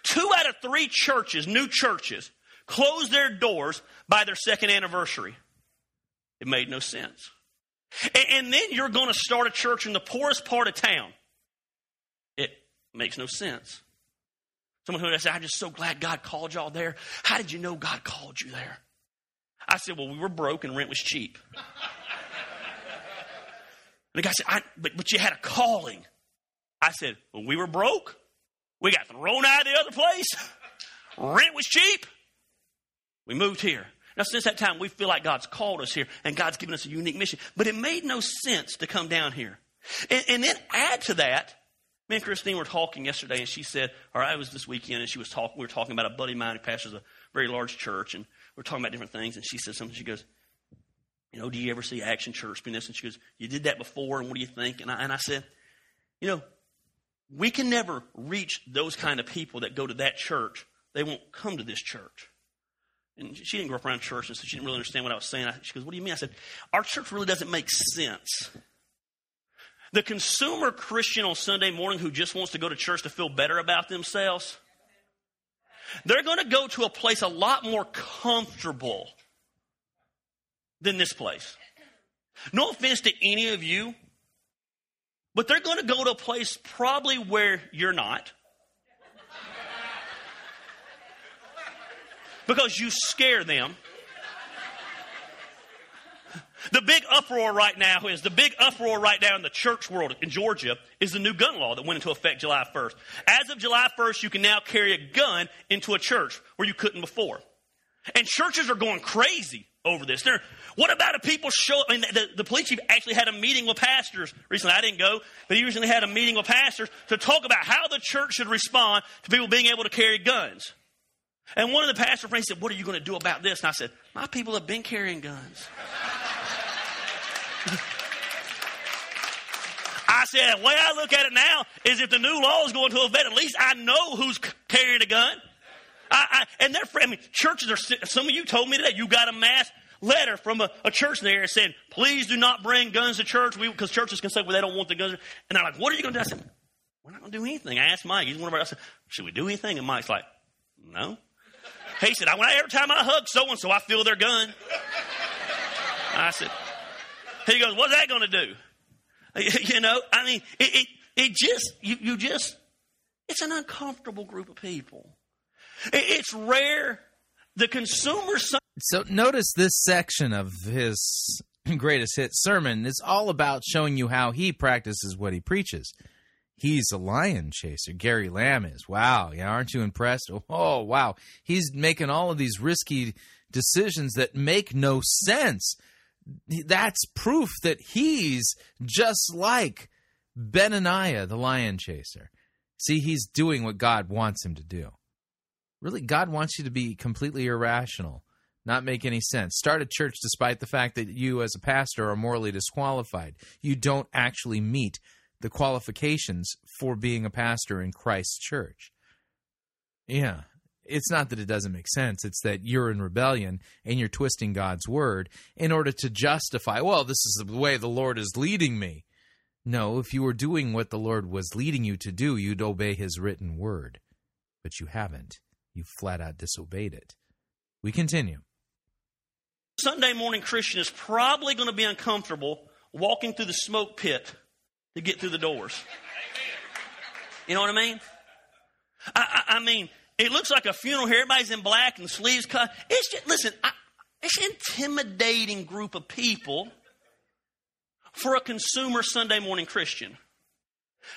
Two out of three churches, new churches, closed their doors by their second anniversary. It made no sense. And, and then you're going to start a church in the poorest part of town. It makes no sense. Someone who said, I'm just so glad God called y'all there. How did you know God called you there? I said, Well, we were broke and rent was cheap. and the guy said, but, but you had a calling. I said, Well, we were broke we got thrown out of the other place. Rent was cheap. We moved here. Now, since that time, we feel like God's called us here and God's given us a unique mission. But it made no sense to come down here. And, and then add to that, me and Christine were talking yesterday, and she said, or I was this weekend, and she was talking. We were talking about a buddy of mine who pastors a very large church, and we are talking about different things. And she said something. She goes, "You know, do you ever see Action Church being this?" And she goes, "You did that before, and what do you think?" And I, and I said, "You know, we can never reach those kind of people that go to that church. They won't come to this church. And she didn't grow up around church, and so she didn't really understand what I was saying. She goes, What do you mean? I said, Our church really doesn't make sense. The consumer Christian on Sunday morning who just wants to go to church to feel better about themselves, they're going to go to a place a lot more comfortable than this place. No offense to any of you but they're going to go to a place probably where you're not. Because you scare them. The big uproar right now is the big uproar right now in the church world in Georgia is the new gun law that went into effect July 1st. As of July 1st, you can now carry a gun into a church where you couldn't before. And churches are going crazy over this. They're, what about if people show up? I mean, the, the police chief actually had a meeting with pastors recently. I didn't go, but he recently had a meeting with pastors to talk about how the church should respond to people being able to carry guns. And one of the pastor friends said, What are you going to do about this? And I said, My people have been carrying guns. I said, the way I look at it now is if the new law is going to effect, at least I know who's carrying a gun. I, I, and they're, I mean, churches are, some of you told me today, you got a mass letter from a, a church there saying, please do not bring guns to church because churches can say, well, they don't want the guns. And they're like, what are you going to do? I said, we're not going to do anything. I asked Mike, he's one of our, I said, should we do anything? And Mike's like, no. He said, I, every time I hug so and so, I feel their gun. I said, he goes, what's that going to do? <laughs> You know, I mean, it, it, it just, you, you just, it's an uncomfortable group of people. It, it's rare. The consumer. So notice this section of his <clears throat> greatest hit sermon is all about showing you how he practices what he preaches. He's a lion chaser. Gary Lamb is. Wow. Yeah, aren't you impressed? <laughs> Oh, wow. He's making all of these risky decisions that make no sense. That's proof that he's just like Benaniah, the lion chaser. See, he's doing what God wants him to do. Really, God wants you to be completely irrational, not make any sense. Start a church despite the fact that you, as a pastor, are morally disqualified. You don't actually meet the qualifications for being a pastor in Christ's church. Yeah. It's not that it doesn't make sense. It's that you're in rebellion and you're twisting God's word in order to justify, well, this is the way the Lord is leading me. No, if you were doing what the Lord was leading you to do, you'd obey his written word. But you haven't. You flat out disobeyed it. We continue. Sunday morning Christian is probably going to be uncomfortable walking through the smoke pit to get through the doors. You know what I mean? I, I, I mean, it looks like a funeral here. Everybody's in black and sleeves cut. It's just, listen, I, it's an intimidating group of people for a consumer Sunday morning Christian.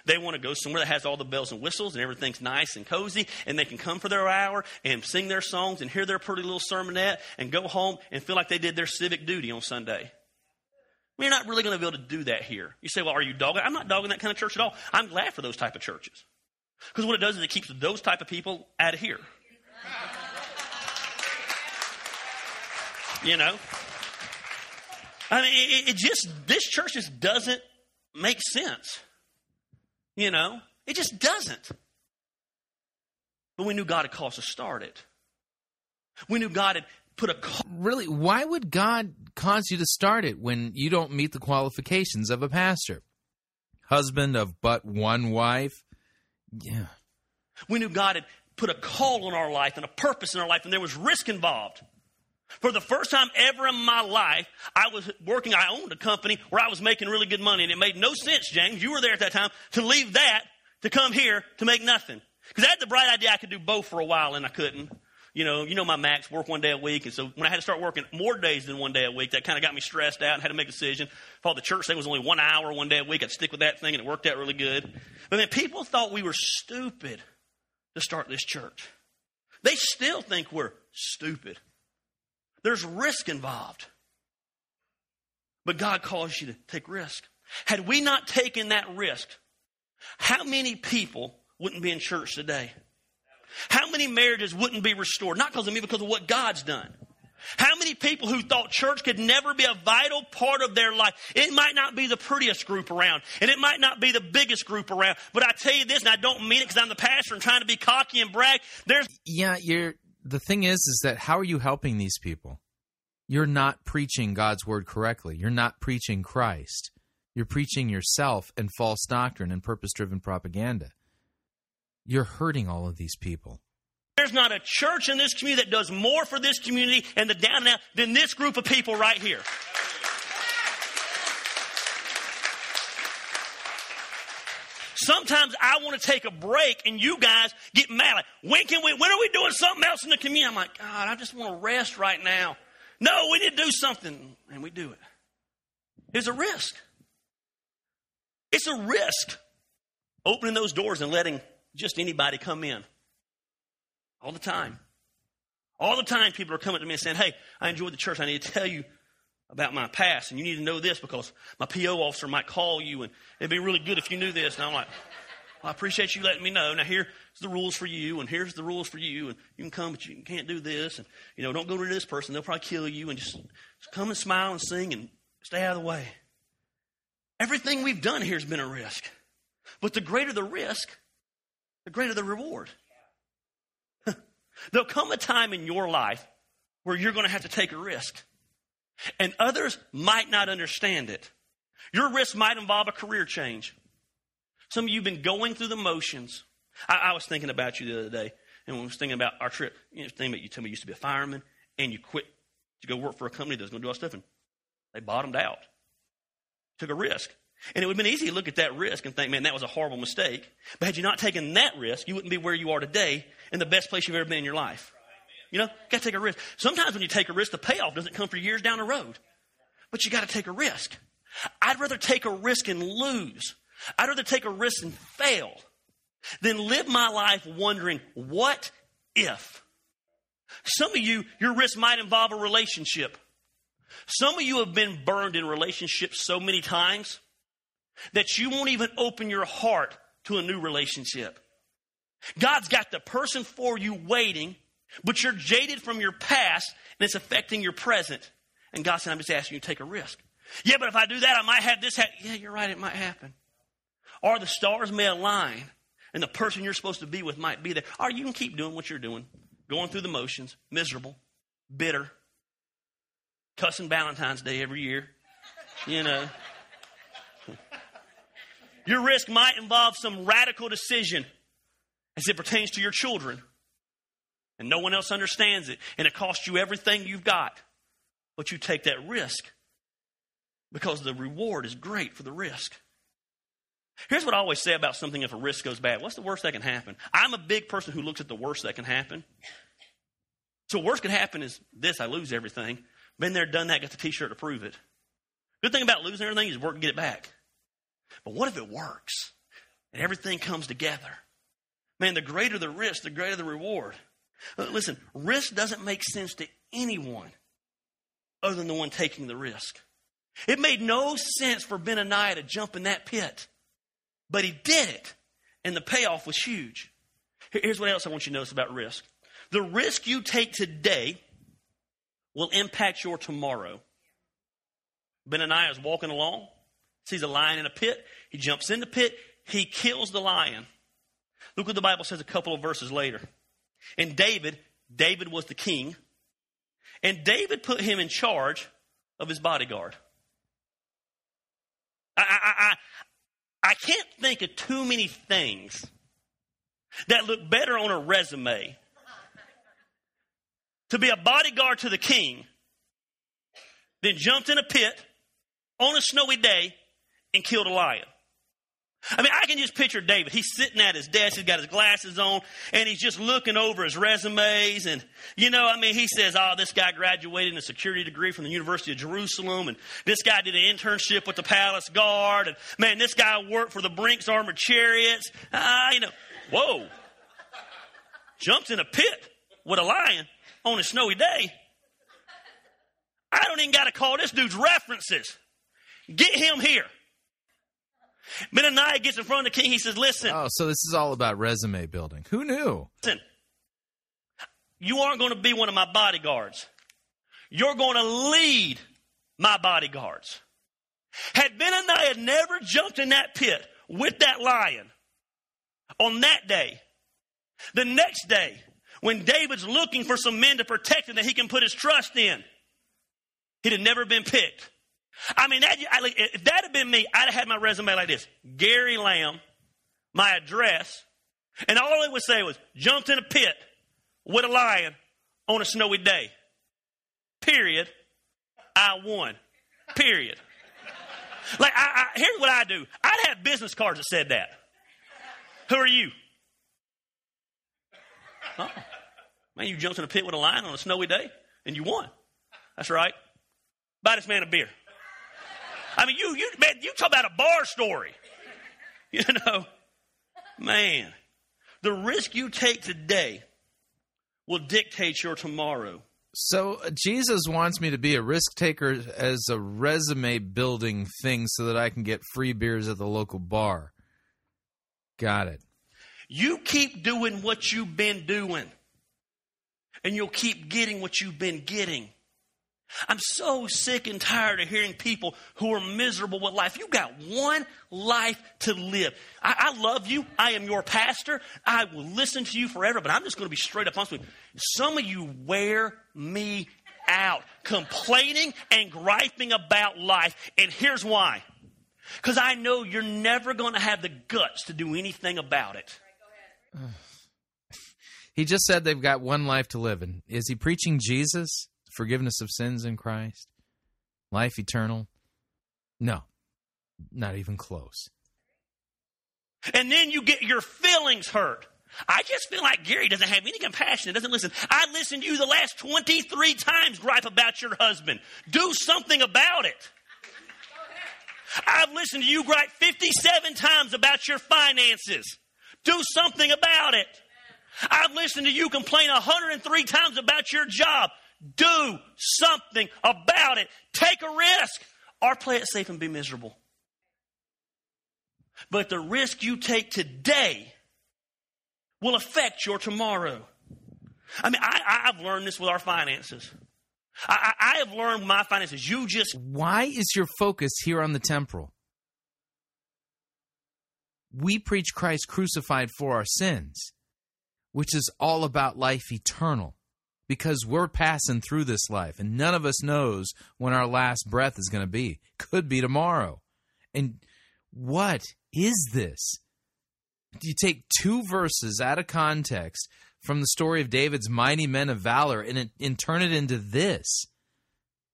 They want to go somewhere that has all the bells and whistles and everything's nice and cozy, and they can come for their hour and sing their songs and hear their pretty little sermonette and go home and feel like they did their civic duty on Sunday. We're not really going to be able to do that here. You say, well, are you dogging? I'm not dogging that kind of church at all. I'm glad for those type of churches. Because what it does is it keeps those type of people out of here. You know? I mean, it, it, just, this church just doesn't make sense. You know? It just doesn't. But we knew God had called us to start it. We knew God had put a. Call- really, why would God cause you to start it when you don't meet the qualifications of a pastor? Husband of but one wife? Yeah. We knew God had put a call on our life and a purpose in our life, and there was risk involved. For the first time ever in my life, I was working, I owned a company where I was making really good money, and it made no sense, James, you were there at that time, to leave that to come here to make nothing. Because I had the bright idea I could do both for a while, and I couldn't. You know, you know my max, work one day a week, and so when I had to start working more days than one day a week, that kind of got me stressed out and had to make a decision. Thought the church thing was only one hour one day a week, I'd stick with that thing, and it worked out really good. But then people thought we were stupid to start this church. They still think we're stupid. There's risk involved. But God calls you to take risk. Had we not taken that risk, how many people wouldn't be in church today? How many marriages wouldn't be restored? Not because of me, but because of what God's done. How many people who thought church could never be a vital part of their life? It might not be the prettiest group around, and it might not be the biggest group around, but I tell you this, and I don't mean it because I'm the pastor and trying to be cocky and brag. There's yeah, you're the thing is, is that how are you helping these people? You're not preaching God's word correctly. You're not preaching Christ. You're preaching yourself and false doctrine and purpose driven propaganda. You're hurting all of these people. There's not a church in this community that does more for this community and the down and out than this group of people right here. Sometimes I want to take a break and you guys get mad. Like, when can we, when are we doing something else in the community? I'm like, God, I just want to rest right now. No, we need to do something. And we do it. It's a risk. It's a risk opening those doors and letting just anybody come in. All the time. All the time, people are coming to me and saying, Hey, I enjoyed the church. I need to tell you about my past, and you need to know this because my PO officer might call you, and it'd be really good if you knew this. And I'm like, well, I appreciate you letting me know. Now, here's the rules for you, and here's the rules for you, and you can come, but you can't do this. And, you know, don't go to this person. They'll probably kill you, and just, just come and smile and sing and stay out of the way. Everything we've done here has been a risk. But the greater the risk, the greater the reward. <laughs> There'll come a time in your life where you're going to have to take a risk. And others might not understand it. Your risk might involve a career change. Some of you have been going through the motions. I, I was thinking about you the other day, and when I was thinking about our trip, you know, thinking about you told me you used to be a fireman, and you quit to go work for a company that's going to do all stuff, and they bottomed out. Took a risk. And it would have been easy to look at that risk and think, man, that was a horrible mistake. But had you not taken that risk, you wouldn't be where you are today in the best place you've ever been in your life. You know, got to take a risk. Sometimes when you take a risk, the payoff doesn't come for years down the road. But you got to take a risk. I'd rather take a risk and lose. I'd rather take a risk and fail than live my life wondering, what if? Some of you, your risk might involve a relationship. Some of you have been burned in relationships so many times that you won't even open your heart to a new relationship. God's got the person for you waiting, but you're jaded from your past and it's affecting your present. And God said, I'm just asking you to take a risk. Yeah, but if I do that, I might have this happen. Yeah, you're right, it might happen. Or the stars may align and the person you're supposed to be with might be there. Or you can keep doing what you're doing, going through the motions, miserable, bitter, cussing Valentine's Day every year, you know. Your risk might involve some radical decision as it pertains to your children. And no one else understands it. And it costs you everything you've got. But you take that risk because the reward is great for the risk. Here's what I always say about something if a risk goes bad. What's the worst that can happen? I'm a big person who looks at the worst that can happen. So worst can happen is this, I lose everything. Been there, done that, got the t-shirt to prove it. Good thing about losing everything is work and get it back. But what if it works and everything comes together? Man, the greater the risk, the greater the reward. Uh, listen, risk doesn't make sense to anyone other than the one taking the risk. It made no sense for Benaniah to jump in that pit, but he did it, and the payoff was huge. Here's what else I want you to notice about risk the risk you take today will impact your tomorrow. Benaniah is walking along, sees a lion in a pit. He jumps in the pit. He kills the lion. Look what the Bible says a couple of verses later. And David, David was the king, and David put him in charge of his bodyguard. I, I, I, I can't think of too many things that look better on a resume to be a bodyguard to the king than jumped in a pit on a snowy day and killed a lion. I mean, I can just picture David. He's sitting at his desk, he's got his glasses on, and he's just looking over his resumes. And, you know, I mean, he says, Oh, this guy graduated in a security degree from the University of Jerusalem, and this guy did an internship with the Palace Guard, and man, this guy worked for the Brinks Armored Chariots. Ah, uh, you know, whoa. jumped in a pit with a lion on a snowy day. I don't even got to call this dude's references. Get him here. Benaniah gets in front of the king. He says, Listen. Oh, so this is all about resume building. Who knew? Listen, you aren't going to be one of my bodyguards. You're going to lead my bodyguards. Had Benaniah never jumped in that pit with that lion on that day, the next day, when David's looking for some men to protect him that he can put his trust in, he'd have never been picked. I mean, that, I, if that had been me, I'd have had my resume like this Gary Lamb, my address, and all it would say was jumped in a pit with a lion on a snowy day. Period. I won. Period. Like, I, I, here's what I do I'd have business cards that said that. Who are you? Oh, man, you jumped in a pit with a lion on a snowy day and you won. That's right. Buy this man a beer. I mean, you, you, man, you talk about a bar story. <laughs> You know, man, the risk you take today will dictate your tomorrow. So uh, Jesus wants me to be a risk taker as a resume building thing so that I can get free beers at the local bar. Got it. You keep doing what you've been doing, and you'll keep getting what you've been getting. I'm so sick and tired of hearing people who are miserable with life. You got one life to live. I, I, love you. I am your pastor. I will listen to you forever, but I'm just going to be straight up honest with you. Some of you wear me out, complaining and griping about life. And here's why. Because I know you're never going to have the guts to do anything about it. He just said they've got one life to live. And is he preaching Jesus? Forgiveness of sins in Christ, life eternal? No. Not even close. And then you get your feelings hurt. I just feel like Gary doesn't have any compassion and doesn't listen. I listened to you the last 23 times gripe about your husband. Do something about it. I've listened to you gripe 57 times about your finances. Do something about it. I've listened to you complain 103 times about your job. Do something about it. Take a risk or play it safe and be miserable. But the risk you take today will affect your tomorrow. I mean, I, have learned this with our finances. I, I, I have learned my finances. You just. Why is your focus here on the temporal? We preach Christ crucified for our sins, which is all about life eternal because we're passing through this life and none of us knows when our last breath is going to be. Could be tomorrow. And what is this? You take two verses out of context from the story of David's mighty men of valor and, and turn it into this.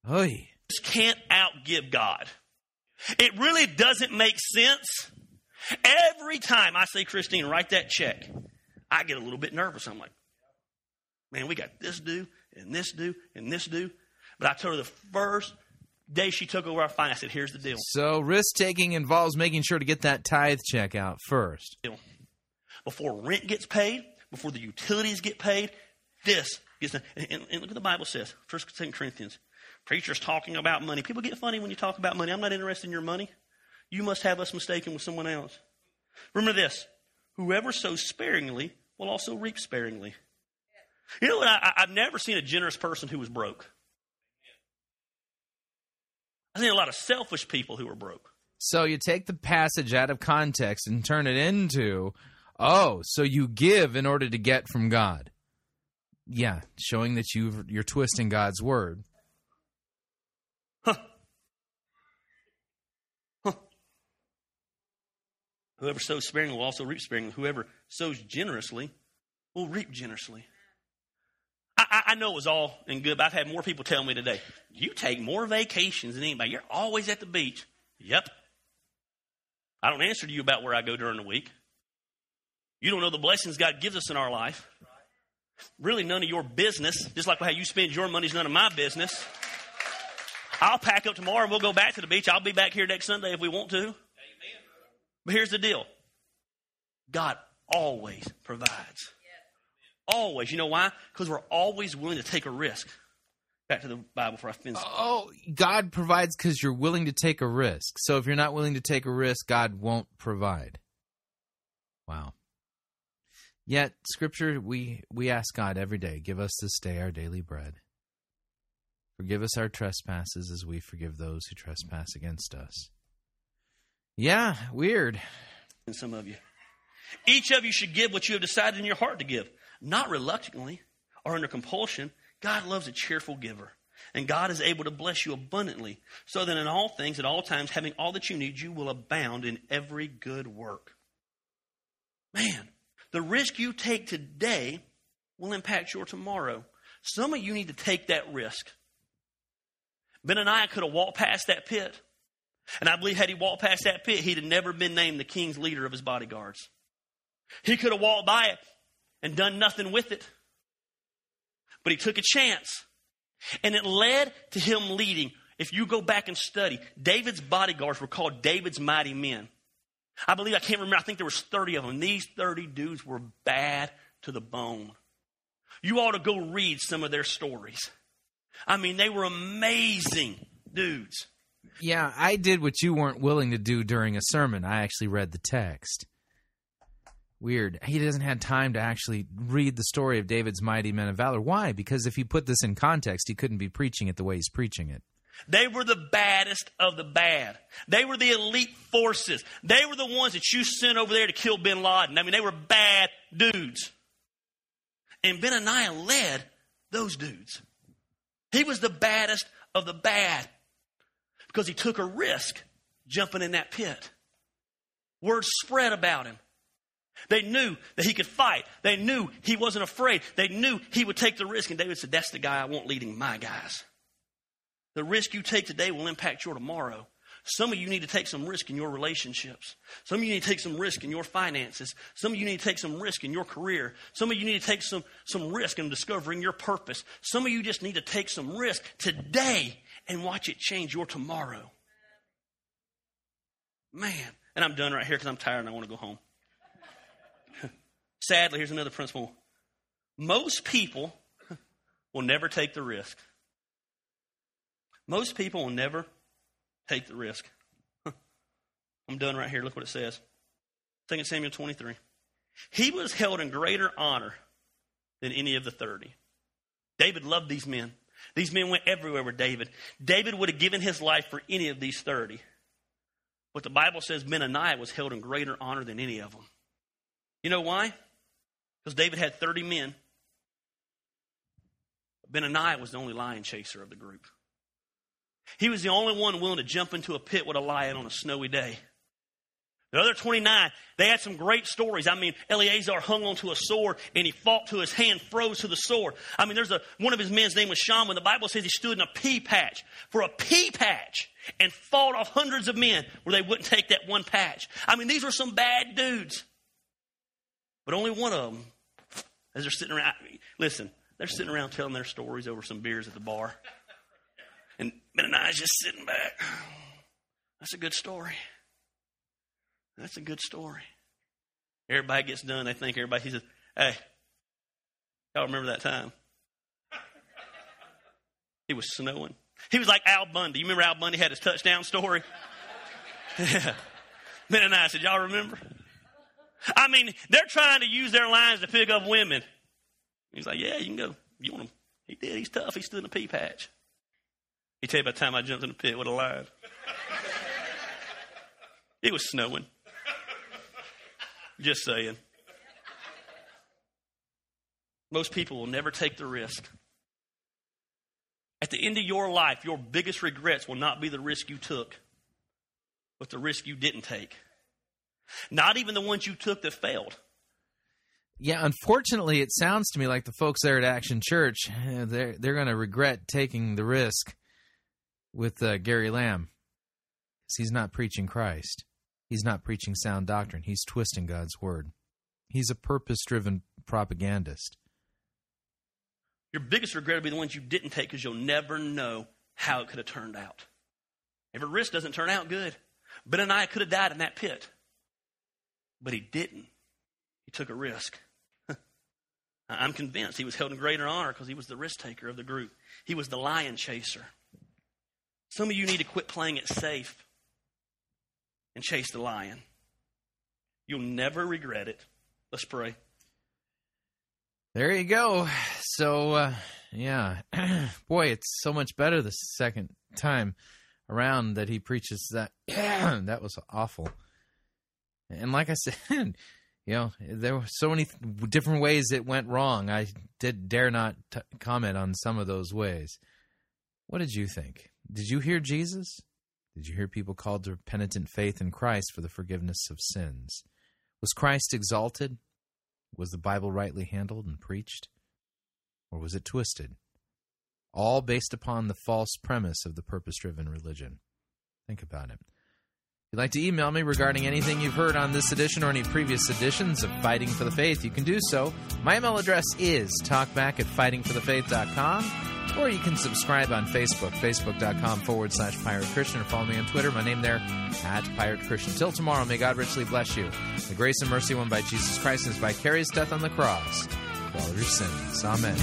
Oy. Just can't outgive God. It really doesn't make sense. Every time I say, Christine, write that check, I get a little bit nervous. I'm like, man, we got this due and this due and this due. But I told her the first day she took over our finance, I said, here's the deal. So risk taking involves making sure to get that tithe check out first. Before rent gets paid, before the utilities get paid, this gets done. And, and, and look what the Bible says, 1 Corinthians. Preachers talking about money. People get funny when you talk about money. I'm not interested in your money. You must have us mistaken with someone else. Remember this whoever sows sparingly will also reap sparingly. You know what? I, I've never seen a generous person who was broke. I've seen a lot of selfish people who are broke. So you take the passage out of context and turn it into, oh, so you give in order to get from God. Yeah, showing that you you're twisting God's word. Huh. Huh. Whoever sows sparingly will also reap sparingly. Whoever sows generously will reap generously. I, I, know it was all in good, but I've had more people tell me today, you take more vacations than anybody. You're always at the beach. Yep. I don't answer to you about where I go during the week. You don't know the blessings God gives us in our life. Really, none of your business. Just like how you spend your money is none of my business. I'll pack up tomorrow and we'll go back to the beach. I'll be back here next Sunday if we want to. Amen. But here's the deal God always provides. Always. You know why? Because we're always willing to take a risk. Back to the Bible for finish. Oh, God provides because you're willing to take a risk. So if you're not willing to take a risk, God won't provide. Wow. Yet, Scripture, we, we ask God every day, give us this day our daily bread. Forgive us our trespasses as we forgive those who trespass against us. Yeah, weird. And some of you. Each of you should give what you have decided in your heart to give not reluctantly or under compulsion. God loves a cheerful giver. And God is able to bless you abundantly, so that in all things, at all times, having all that you need, you will abound in every good work. Man, the risk you take today will impact your tomorrow. Some of you need to take that risk. Benaniah could have walked past that pit. And I believe had he walked past that pit, he'd have never been named the king's leader of his bodyguards. He could have walked by it and done nothing with it. But he took a chance. And it led to him leading. If you go back and study, David's bodyguards were called David's mighty men. I believe, I can't remember, I think there was 30 of them. These 30 dudes were bad to the bone. You ought to go read some of their stories. I mean, they were amazing dudes. Yeah, I did what you weren't willing to do during a sermon. I actually read the text. Weird. He doesn't have time to actually read the story of David's mighty men of valor. Why? Because if he put this in context, he couldn't be preaching it the way he's preaching it. They were the baddest of the bad. They were the elite forces. They were the ones that you sent over there to kill bin Laden. I mean, they were bad dudes. And Benaniah led those dudes. He was the baddest of the bad because he took a risk jumping in that pit. Word spread about him. They knew that he could fight. They knew he wasn't afraid. They knew he would take the risk. And David said, That's the guy I want leading my guys. The risk you take today will impact your tomorrow. Some of you need to take some risk in your relationships. Some of you need to take some risk in your finances. Some of you need to take some risk in your career. Some of you need to take some, some risk in discovering your purpose. Some of you just need to take some risk today and watch it change your tomorrow. Man. And I'm done right here because I'm tired and I want to go home. Sadly, here's another principle. Most people will never take the risk. Most people will never take the risk. <laughs> I'm done right here. Look what it says. 2 Samuel 23. He was held in greater honor than any of the 30. David loved these men. These men went everywhere with David. David would have given his life for any of these 30. But the Bible says Benaniah was held in greater honor than any of them. You know why? Because David had 30 men. Benaniah was the only lion chaser of the group. He was the only one willing to jump into a pit with a lion on a snowy day. The other 29, they had some great stories. I mean, Eleazar hung onto a sword and he fought to his hand, froze to the sword. I mean, there's a, one of his men's name was Shaman. The Bible says he stood in a pea patch for a pea patch and fought off hundreds of men where they wouldn't take that one patch. I mean, these were some bad dudes. But only one of them, as they're sitting around, listen, they're sitting around telling their stories over some beers at the bar. And Ben and I Benaiah's just sitting back. That's a good story. That's a good story. Everybody gets done. They think everybody, he says, hey, y'all remember that time? It was snowing. He was like Al Bundy. You remember Al Bundy had his touchdown story? <laughs> Yeah. Benaiah said, y'all remember? I mean, they're trying to use their lines to pick up women. He's like, yeah, you can go. You want him? He did. He's tough. He stood in a pea patch. He tell you about the time I jumped in the pit with a lion. it was snowing. Just saying. Most people will never take the risk. At the end of your life, your biggest regrets will not be the risk you took, but the risk you didn't take. Not even the ones you took that failed. Yeah, unfortunately, it sounds to me like the folks there at Action Church eh, they're they're going to regret taking the risk with uh, Gary Lamb because he's not preaching Christ. He's not preaching sound doctrine. He's twisting God's word. He's a purpose-driven propagandist. Your biggest regret will be the ones you didn't take because you'll never know how it could have turned out. Every risk doesn't turn out good. Benaiah could have died in that pit, but he didn't. He took a risk. <laughs> I'm convinced he was held in greater honor because he was the risk taker of the group. He was the lion chaser. Some of you need to quit playing it safe and chase the lion. You'll never regret it. Let's pray. There you go. So, uh, yeah, <clears throat> boy, it's so much better the second time around that he preaches that. <clears throat> that was awful. And like I <laughs> said, you know, there were so many different ways it went wrong. I did dare not t- comment on some of those ways. What did you think? Did you hear Jesus? Did you hear people called to penitent faith in Christ for the forgiveness of sins? Was Christ exalted? Was the Bible rightly handled and preached? Or was it twisted? All based upon the false premise of the purpose driven religion. Think about it. You'd like to email me regarding anything you've heard on this edition or any previous editions of Fighting for the Faith, you can do so. My email address is talkback at fightingforthefaith.com, or you can subscribe on Facebook, facebook.com forward slash pirate Christian, or follow me on Twitter, my name there, at pirate Christian. Till tomorrow, may God richly bless you. The grace and mercy won by Jesus Christ and his vicarious death on the cross for all your sins. Amen.